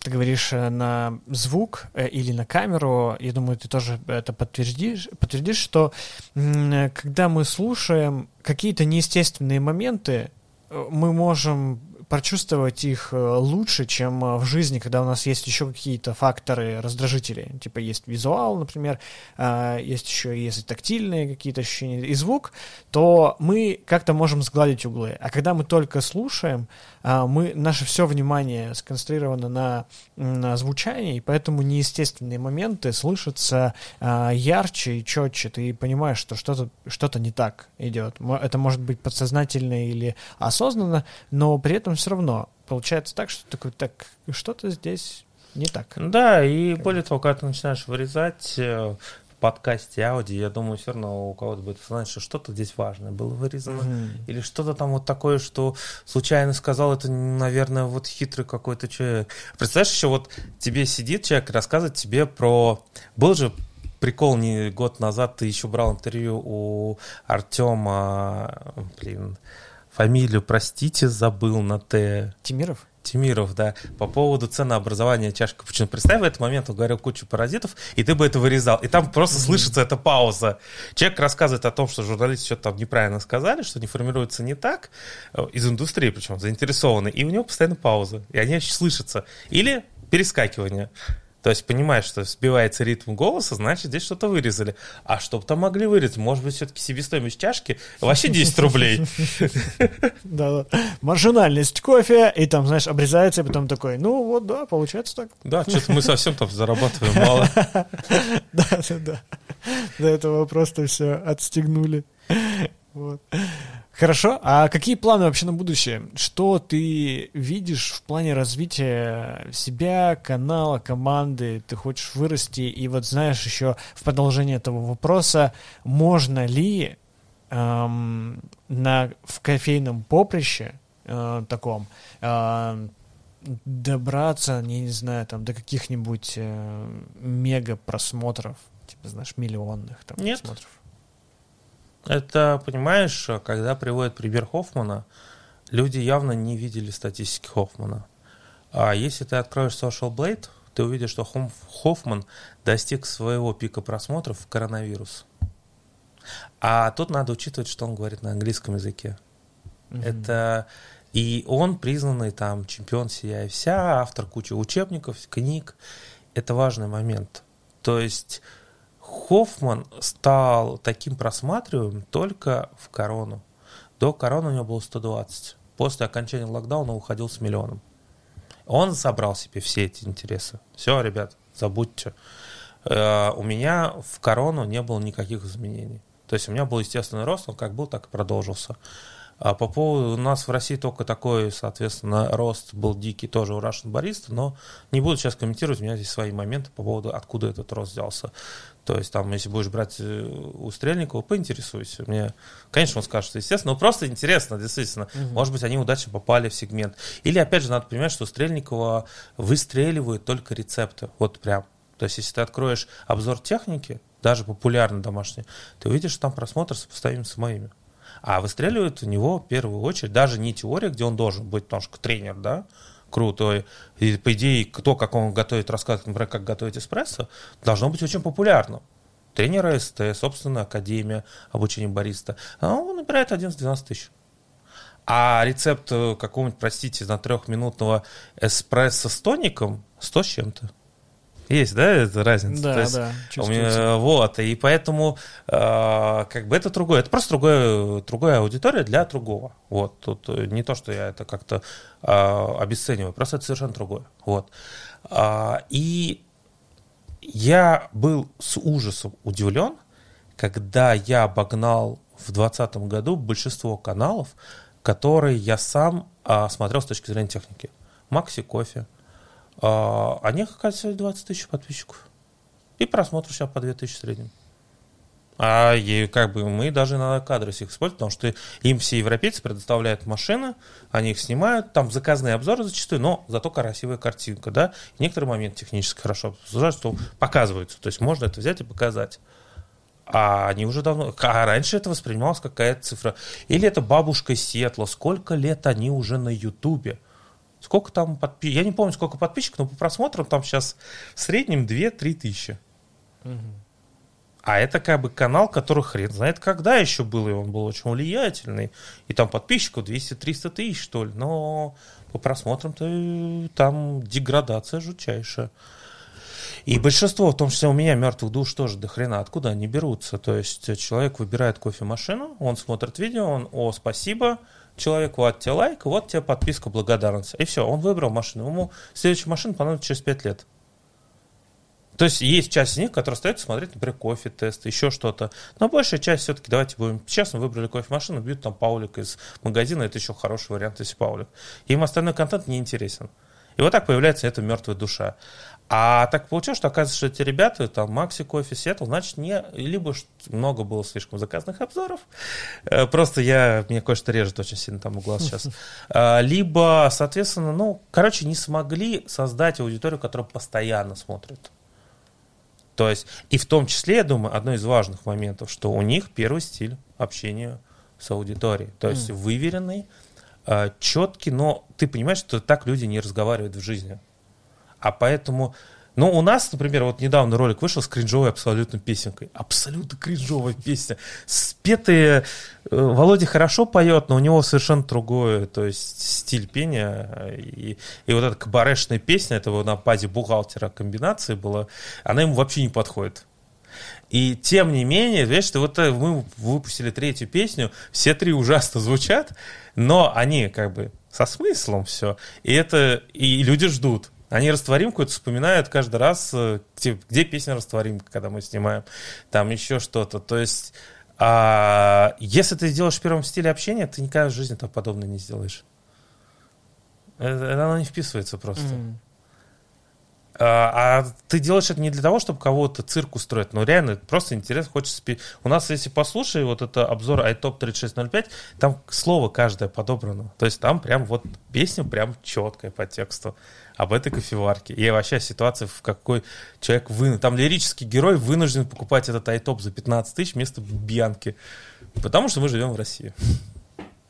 Speaker 1: ты говоришь э, на звук э, или на камеру, я думаю, ты тоже это подтвердишь, подтвердишь, что когда мы слушаем какие-то неестественные моменты, э, мы можем прочувствовать их лучше, чем в жизни, когда у нас есть еще какие-то факторы раздражители. Типа есть визуал, например, есть еще если тактильные какие-то ощущения и звук, то мы как-то можем сгладить углы. А когда мы только слушаем, мы, наше все внимание сконцентрировано на, на звучании, и поэтому неестественные моменты слышатся ярче и четче. Ты понимаешь, что что-то что не так идет. Это может быть подсознательно или осознанно, но при этом все равно получается так, что такой, так, что-то здесь не так.
Speaker 2: Да, и более того, когда ты начинаешь вырезать, э, подкасте аудио, я думаю, все равно у кого-то будет знать, что что-то здесь важное было вырезано. Mm-hmm. Или что-то там вот такое, что случайно сказал, это, наверное, вот хитрый какой-то человек. Представляешь, еще вот тебе сидит человек, рассказывает тебе про... Был же прикол не год назад, ты еще брал интервью у Артема, блин, фамилию, простите, забыл на Т.
Speaker 1: Тимиров?
Speaker 2: Тимиров, да, по поводу ценообразования чашки капучино. Представь, в этот момент он говорил кучу паразитов, и ты бы это вырезал. И там просто mm-hmm. слышится эта пауза. Человек рассказывает о том, что журналисты что-то там неправильно сказали, что не формируется не так, э, из индустрии причем, заинтересованы, и у него постоянно пауза. И они слышатся. Или перескакивание. То есть понимаешь, что сбивается ритм голоса, значит, здесь что-то вырезали. А что бы там могли вырезать? Может быть, все-таки себестоимость чашки вообще 10 рублей.
Speaker 1: Да, да. Маржинальность кофе, и там, знаешь, обрезается, и потом такой, ну вот, да, получается так.
Speaker 2: Да, что-то мы совсем там зарабатываем мало.
Speaker 1: Да, да, да. До этого просто все отстегнули. Вот. Хорошо. А какие планы вообще на будущее? Что ты видишь в плане развития себя, канала, команды? Ты хочешь вырасти? И вот знаешь еще в продолжение этого вопроса, можно ли эм, на, в кофейном поприще э, таком э, добраться, не, не знаю, там до каких-нибудь э, мега просмотров, типа, знаешь, миллионных там
Speaker 2: Нет.
Speaker 1: просмотров.
Speaker 2: Это, понимаешь, когда приводят пример Хоффмана, люди явно не видели статистики Хоффмана. А если ты откроешь Social Blade, ты увидишь, что Хоффман достиг своего пика просмотров в коронавирус. А тут надо учитывать, что он говорит на английском языке.
Speaker 1: Мгм.
Speaker 2: Это и он признанный там чемпион сия и вся, автор кучи учебников, книг. Это важный момент. То есть Хоффман стал таким просматриваемым только в корону. До короны у него было 120. После окончания локдауна уходил с миллионом. Он собрал себе все эти интересы. Все, ребят, забудьте. Э, У меня в корону не было никаких изменений. То есть у меня был естественный рост, он как был, так и продолжился. А по поводу, у нас в России только такой, соответственно, рост был дикий тоже у Russian Barista, но не буду сейчас комментировать, у меня здесь свои моменты по поводу, откуда этот рост взялся. То есть там, если будешь брать э, у Стрельникова, поинтересуйся. Мне, конечно, он скажет, что естественно, но просто интересно, действительно.
Speaker 1: Мгм.
Speaker 2: Может быть, они удачно попали в сегмент. Или, опять же, надо понимать, что у Стрельникова выстреливают только рецепты. Вот прям. То есть, если ты откроешь обзор техники, даже популярный домашний, ты увидишь, что там просмотр сопоставим с моими. А выстреливает у него в первую очередь даже не теория, где он должен быть немножко тренер, да, крутой. И, по идее, кто, как он готовит, рассказывает, например, как готовить эспрессо, должно быть очень популярным. Тренера СТ, собственно, Академия обучения бариста. А он набирает 11-12 тысяч. А рецепт э, какого-нибудь, простите, на трехминутного эспрессо с тоником 100 с чем-то. Есть, да, эта разница?
Speaker 1: Да,
Speaker 2: То есть
Speaker 1: да,
Speaker 2: у меня, вот, и поэтому э, как бы это другое, это просто другое, другая аудитория для другого. Вот, тут э, не то, что я это как-то э, обесцениваю, просто это совершенно другое. Вот. А, и я был с ужасом удивлен, когда я обогнал в 2020 году большинство каналов, которые я сам а, смотрел с точки зрения техники. Макси Кофе. А, о них, оказывается, 20 тысяч подписчиков. И просмотров сейчас по 2 тысячи в среднем. А и как бы мы даже иногда кадры их используем, потому что им все европейцы предоставляют машины, они их снимают, там заказные обзоры зачастую, но зато красивая картинка, да, и некоторые моменты технически хорошо что показываются, то есть можно это взять и показать. А они уже давно... А раньше это воспринималось какая-то цифра. Или это бабушка из Сиэтла. Сколько лет они уже на Ютубе? Сколько там подписчиков? Я не помню, сколько подписчиков, но по просмотрам там сейчас в среднем 2-3 тысячи.
Speaker 1: Мгм.
Speaker 2: А это как бы канал, который хрен знает когда еще был, и он был очень влиятельный. И там подписчиков 200-300 тысяч, что ли. Но по просмотрам-то э, там деградация жутчайшая. И большинство, в том числе у меня, мертвых душ тоже до хрена. Откуда они берутся? То есть человек выбирает кофемашину, он смотрит видео, он, о, спасибо, человек, вот тебе лайк, вот тебе подписка, благодарность. И все, он выбрал машину. Ему следующая машина понадобится через 5 лет. То есть есть часть из них, которые остаются смотреть, например, кофе, тесты, еще что-то. Но большая часть все-таки, давайте будем честно, выбрали кофемашину, бьют там Паулик из магазина, это еще хороший вариант, если Паулик. Им остальной контент не интересен. И вот так появляется эта мертвая душа. А так получилось, что оказывается, что эти ребята, там, Макси, Кофе, Сиэтл, значит, не, либо много было слишком заказных обзоров, э, просто я, мне кое-что режет очень сильно там у глаз сейчас, (laughs) А, либо, соответственно, ну, короче, не смогли создать аудиторию, которая постоянно смотрит. То есть, и в том числе, я думаю, одно из важных моментов, что у них первый стиль общения с аудиторией. То есть, выверенный, э, четкий, но ты понимаешь, что так люди не разговаривают в жизни. А поэтому... Ну, у нас, например, вот недавно ролик вышел с кринжовой абсолютно песенкой. Абсолютно кринжовая песня. Спетые... э, Володя хорошо поет, но у него совершенно другой, то есть стиль пения. И, и вот эта кабарешная песня, это на базе бухгалтера комбинации была, она ему вообще не подходит. И тем не менее, видишь, что вот э, мы выпустили третью песню, все три ужасно звучат, но они как бы со смыслом все. И это и люди ждут. Они растворимку это вспоминают каждый раз, э, где, где песня растворимка, когда мы снимаем, там еще что-то. То есть, а, если ты сделаешь в первом стиле общения, ты никогда в жизни так подобное не сделаешь. Это, это оно не вписывается просто.
Speaker 1: Мгм.
Speaker 2: А, а ты делаешь это не для того, чтобы кого-то цирк устроить, но реально просто интересно, хочется... Спи... У нас, если послушай, вот это обзор iTop 3605, там слово каждое подобрано. То есть там прям вот песня прям четкая по тексту об этой кофеварке. И вообще ситуация, в какой человек вынужден... Там лирический герой вынужден покупать этот iTop за 15 тысяч вместо Бьянки. Потому что мы живем в России.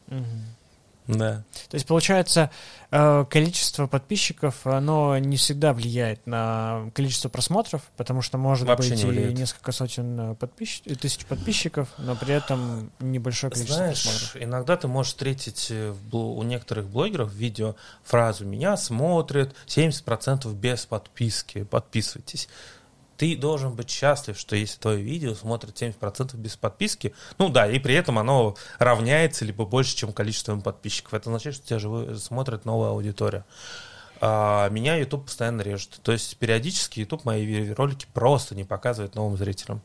Speaker 1: Мгм.
Speaker 2: Да.
Speaker 1: То есть, получается, э, количество подписчиков, оно не всегда влияет на количество просмотров, потому что может
Speaker 2: Вообще
Speaker 1: быть
Speaker 2: не
Speaker 1: и несколько сотен э, подписч- э, тысяч подписчиков, но при этом небольшое количество
Speaker 2: Знаешь,
Speaker 1: просмотров.
Speaker 2: иногда ты можешь встретить у некоторых блогеров в видео фразу «Меня смотрят 70% без подписки, подписывайтесь». Ты должен быть счастлив, что если твое видео смотрят 70% без подписки, ну да, и при этом оно равняется либо больше, чем количество подписчиков. Это означает, что тебя живо- смотрит новая аудитория. А, меня YouTube постоянно режет. То есть периодически YouTube мои ролики просто не показывает новым зрителям.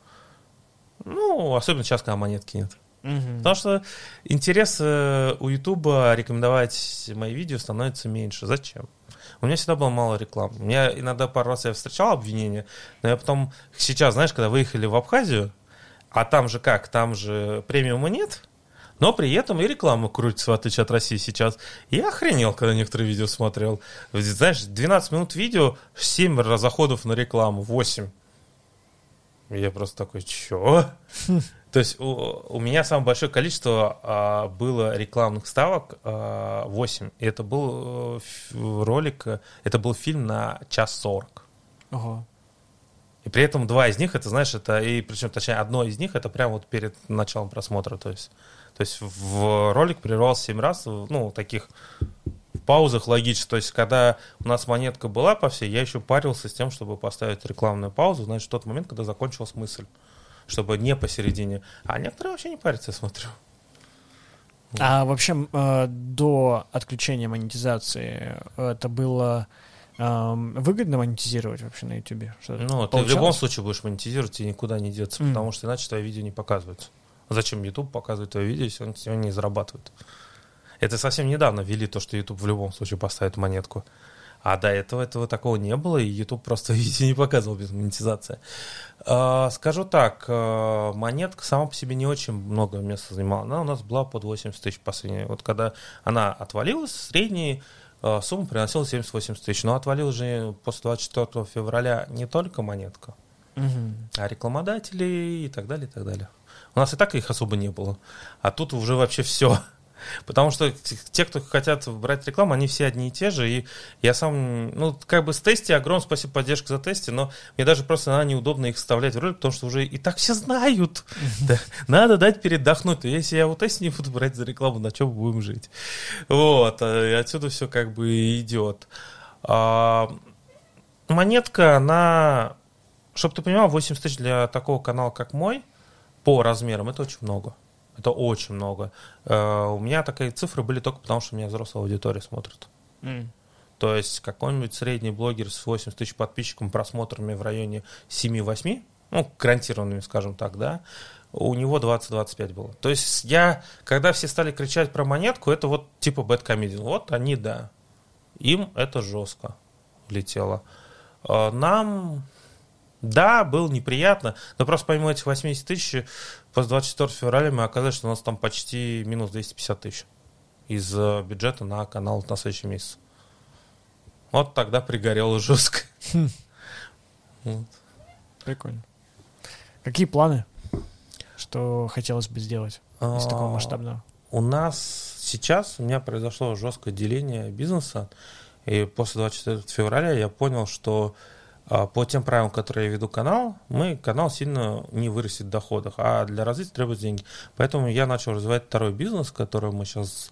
Speaker 2: Ну, особенно сейчас, когда монетки нет.
Speaker 1: Мгм.
Speaker 2: Потому что интерес э, у Ютуба рекомендовать мои видео становится меньше. Зачем? У меня всегда было мало рекламы. У меня иногда пару раз я встречал обвинения, но я потом, сейчас, знаешь, когда выехали в Абхазию, а там же как, там же премиума нет, но при этом и реклама крутится, в отличие от России сейчас. Я охренел, когда некоторые видео смотрел. Знаешь, 12 минут видео, 7 заходов на рекламу, 8. И Я просто такой, чё? То есть у, у меня самое большое количество а, было рекламных ставок, а, 8. И это был э, ролик, это был фильм на час 40.
Speaker 1: Ого.
Speaker 2: И при этом два из них, это, знаешь, это, и причем, точнее, одно из них, это прямо вот перед началом просмотра, то есть, то есть в ролик прервался 7 раз, ну, таких в паузах логично, то есть, когда у нас монетка была по всей, я еще парился с тем, чтобы поставить рекламную паузу, значит, в тот момент, когда закончилась мысль, чтобы не посередине. А некоторые вообще не парятся, я смотрю.
Speaker 1: А вообще э, до отключения монетизации э, это было эм, выгодно монетизировать вообще на YouTube? Что-то
Speaker 2: Ну, ты в любом
Speaker 1: получалось?
Speaker 2: случае будешь монетизировать и никуда не деться,
Speaker 1: Мгм.
Speaker 2: потому что иначе твои видео не показываются. Зачем YouTube показывает твое видео, если он сегодня не зарабатывает? Это совсем недавно ввели то, что YouTube в любом случае поставит монетку. А до этого этого такого не было, и YouTube просто (laughs) видео не показывал без монетизации. А, Скажу так, а, монетка сама по себе не очень много места занимала. Она у нас была под 80 тысяч последняя. Вот когда она отвалилась, средняя а, сумма приносила 70-80 тысяч. Но отвалилась же после 24 февраля не только монетка,
Speaker 1: Мгм.
Speaker 2: а рекламодатели и так далее, и так далее. У нас и так их особо не было. А тут уже вообще все. Потому что те- кто хотят брать рекламу, они все одни и те же. И я сам, ну, как бы с тести, огромное спасибо, поддержка за тесте, но мне даже просто иногда неудобно их вставлять в ролик, потому что уже и так все знают. Да, Надо дать передохнуть. Если я у тесте не буду брать за рекламу, на чем будем жить? Вот. а, И отсюда все как бы идет. А, Монетка, она, чтобы ты понимал, 80 тысяч для такого канала, как мой, по размерам, это очень много. Это очень много. Э, У меня такие цифры были только потому, что у меня взрослая аудитория смотрит.
Speaker 1: М.
Speaker 2: То есть какой-нибудь средний блогер с 80 тысяч подписчиками, просмотрами в районе 7-8, ну, гарантированными, скажем так, да, у него 20-25 было. То есть я, когда все стали кричать про монетку, это вот типа Bad Comedian. Вот они, да. Им это жестко влетело. А Нам, да, было неприятно, но просто помимо этих 80 тысяч, после 24 февраля мы оказались, что у нас там почти минус 250 тысяч из э, бюджета на канал на следующий месяц. Вот тогда пригорело жестко. Вот.
Speaker 1: Прикольно. Какие планы? Что хотелось бы сделать из такого
Speaker 2: А,
Speaker 1: масштабного?
Speaker 2: У нас сейчас, у меня произошло жесткое деление бизнеса, и после 24 февраля я понял, что а, по тем правилам, которые я веду канал, мы канал сильно не вырастет в доходах, а для развития требуются деньги. Поэтому я начал развивать второй бизнес, который мы сейчас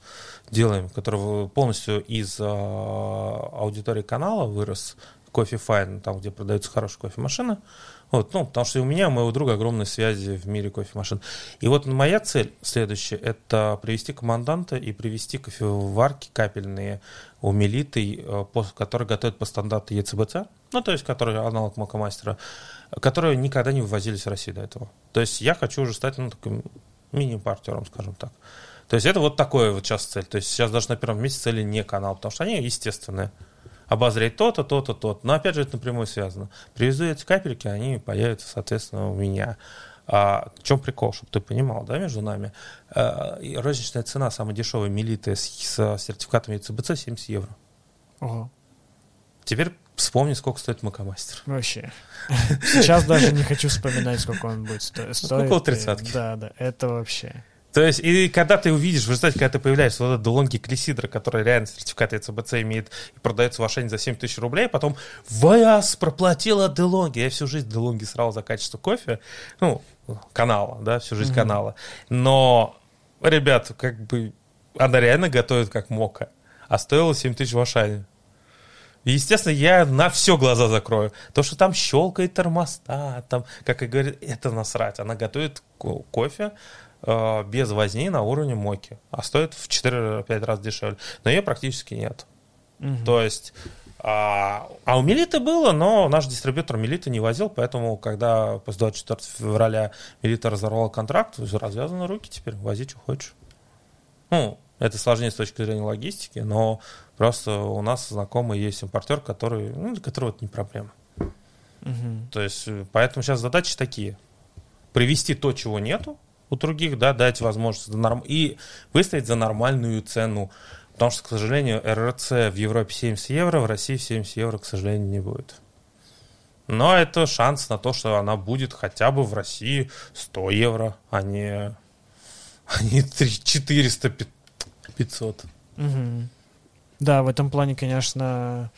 Speaker 2: делаем, который полностью из а, аудитории канала вырос, кофе Fine, там, где продаются хорошие кофемашины. Вот, ну, потому что у меня, у моего друга огромные связи в мире кофемашин. И вот моя цель следующая – это привести команданта и привести кофеварки капельные у Мелиты, э, по- которые готовят по стандарту ЕЦБЦ, ну, то есть, которые аналог Макомастера, которые никогда не вывозились в Россию до этого. То есть, я хочу уже стать, ну, таким мини-партнером, скажем так. То есть, это вот такое вот сейчас цель. То есть, сейчас даже на первом месте цели не канал, потому что они естественные. обозреть то-то, то-то, то-то. Но опять же это напрямую связано. Привезу эти капельки, они появятся, соответственно, у меня. А, в чем прикол, чтобы ты понимал, да, между нами? А, розничная цена самая дешевая милиты с, с сертификатами ЦБЦ 70 евро.
Speaker 1: Ого.
Speaker 2: Теперь вспомни, сколько стоит Макомастер.
Speaker 1: Вообще. Сейчас даже не хочу вспоминать, сколько он будет сто- стоить.
Speaker 2: около тридцатки.
Speaker 1: Да, да, это вообще.
Speaker 2: То есть, и когда ты увидишь, в результате, когда ты появляешься, вот этот Дулонги Клесидра, который реально сертификат ЦБЦ имеет и продается в Ашане за 7 тысяч рублей, потом ВАС проплатила Делонги. Я всю жизнь Делонги срал за качество кофе, ну, канала, да, всю жизнь
Speaker 1: Мгм.
Speaker 2: канала. Но, ребят, как бы, она реально готовит как мока, а стоила 7 тысяч в Ашане. И, естественно, я на все глаза закрою. То, что там щелкает термостат, там, как и говорит, это насрать. Она готовит ко- кофе э, без возни на уровне моки. А стоит в 4-5 раз дешевле. Но ее практически нет.
Speaker 1: Мгм.
Speaker 2: То есть... А, а у Мелиты было, но наш дистрибьютор Мелиты не возил, поэтому, когда после 24 февраля Мелита разорвала контракт, развязаны руки теперь, вози, что хочешь. Ну, это сложнее с точки зрения логистики, но просто у нас знакомый есть импортер, который, ну, для которого это не проблема.
Speaker 1: Мгм.
Speaker 2: То есть, э, поэтому сейчас задачи такие. Привести то, чего нету у других, да, дать возможность норм... и выставить за нормальную цену. Потому что, к сожалению, РРЦ в Европе 70 евро, в России 70 евро, к сожалению, не будет. Но это шанс на то, что она будет хотя бы в России 100 евро, а не, а не 3 400 пи- 500.
Speaker 1: Мгм. Да, в этом плане, конечно,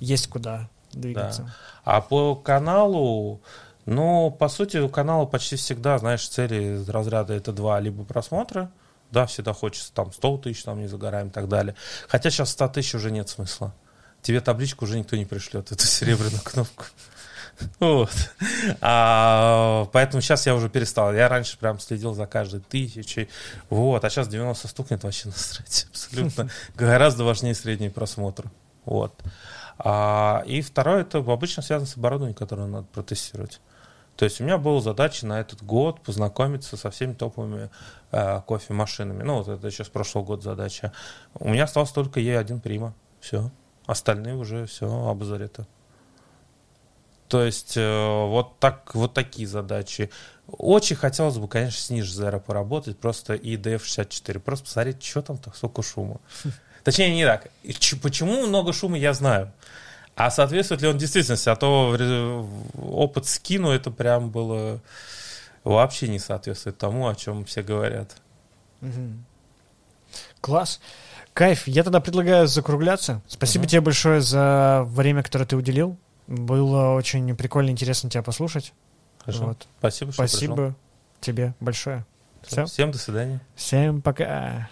Speaker 1: есть куда двигаться.
Speaker 2: А по каналу, ну, по сути, у канала почти всегда, знаешь, цели из разряда это два, либо просмотры, да, всегда хочется там 100 тысяч, там не загораем и так далее. Хотя сейчас 100 тысяч уже нет смысла. Тебе табличку уже никто не пришлет, эту (laughs) серебряную кнопку. (laughs) Вот. А, поэтому сейчас я уже перестал. Я раньше прям следил за каждой тысячей. Вот. А сейчас 90 стукнет вообще насрать. (laughs) Абсолютно. Гораздо важнее средний просмотр. Вот. А, и второе, это обычно связано с оборудованием, которое надо протестировать. То есть у меня была задача на этот год познакомиться со всеми топовыми э, кофемашинами. Ну, вот это еще с прошлого года задача. У меня осталось только Е1 Прима. Все. Остальные уже все обзорито. То есть э, вот, так, вот такие задачи. Очень хотелось бы, конечно, с Zero поработать, просто и DF64. Просто посмотреть, что там так столько шума. (laughs) Точнее, не так. Почему много шума, я знаю. А соответствует ли он действительности? А то опыт скину, это прям было вообще не соответствует тому, о чем все говорят.
Speaker 1: Мгм. Класс. Кайф. Я тогда предлагаю закругляться. Спасибо
Speaker 2: Мгм.
Speaker 1: тебе большое за время, которое ты уделил. Было очень прикольно, интересно тебя послушать.
Speaker 2: Хорошо.
Speaker 1: Вот.
Speaker 2: Спасибо, что
Speaker 1: Спасибо тебе большое.
Speaker 2: пришел.
Speaker 1: Все.
Speaker 2: Всем до свидания.
Speaker 1: Всем пока.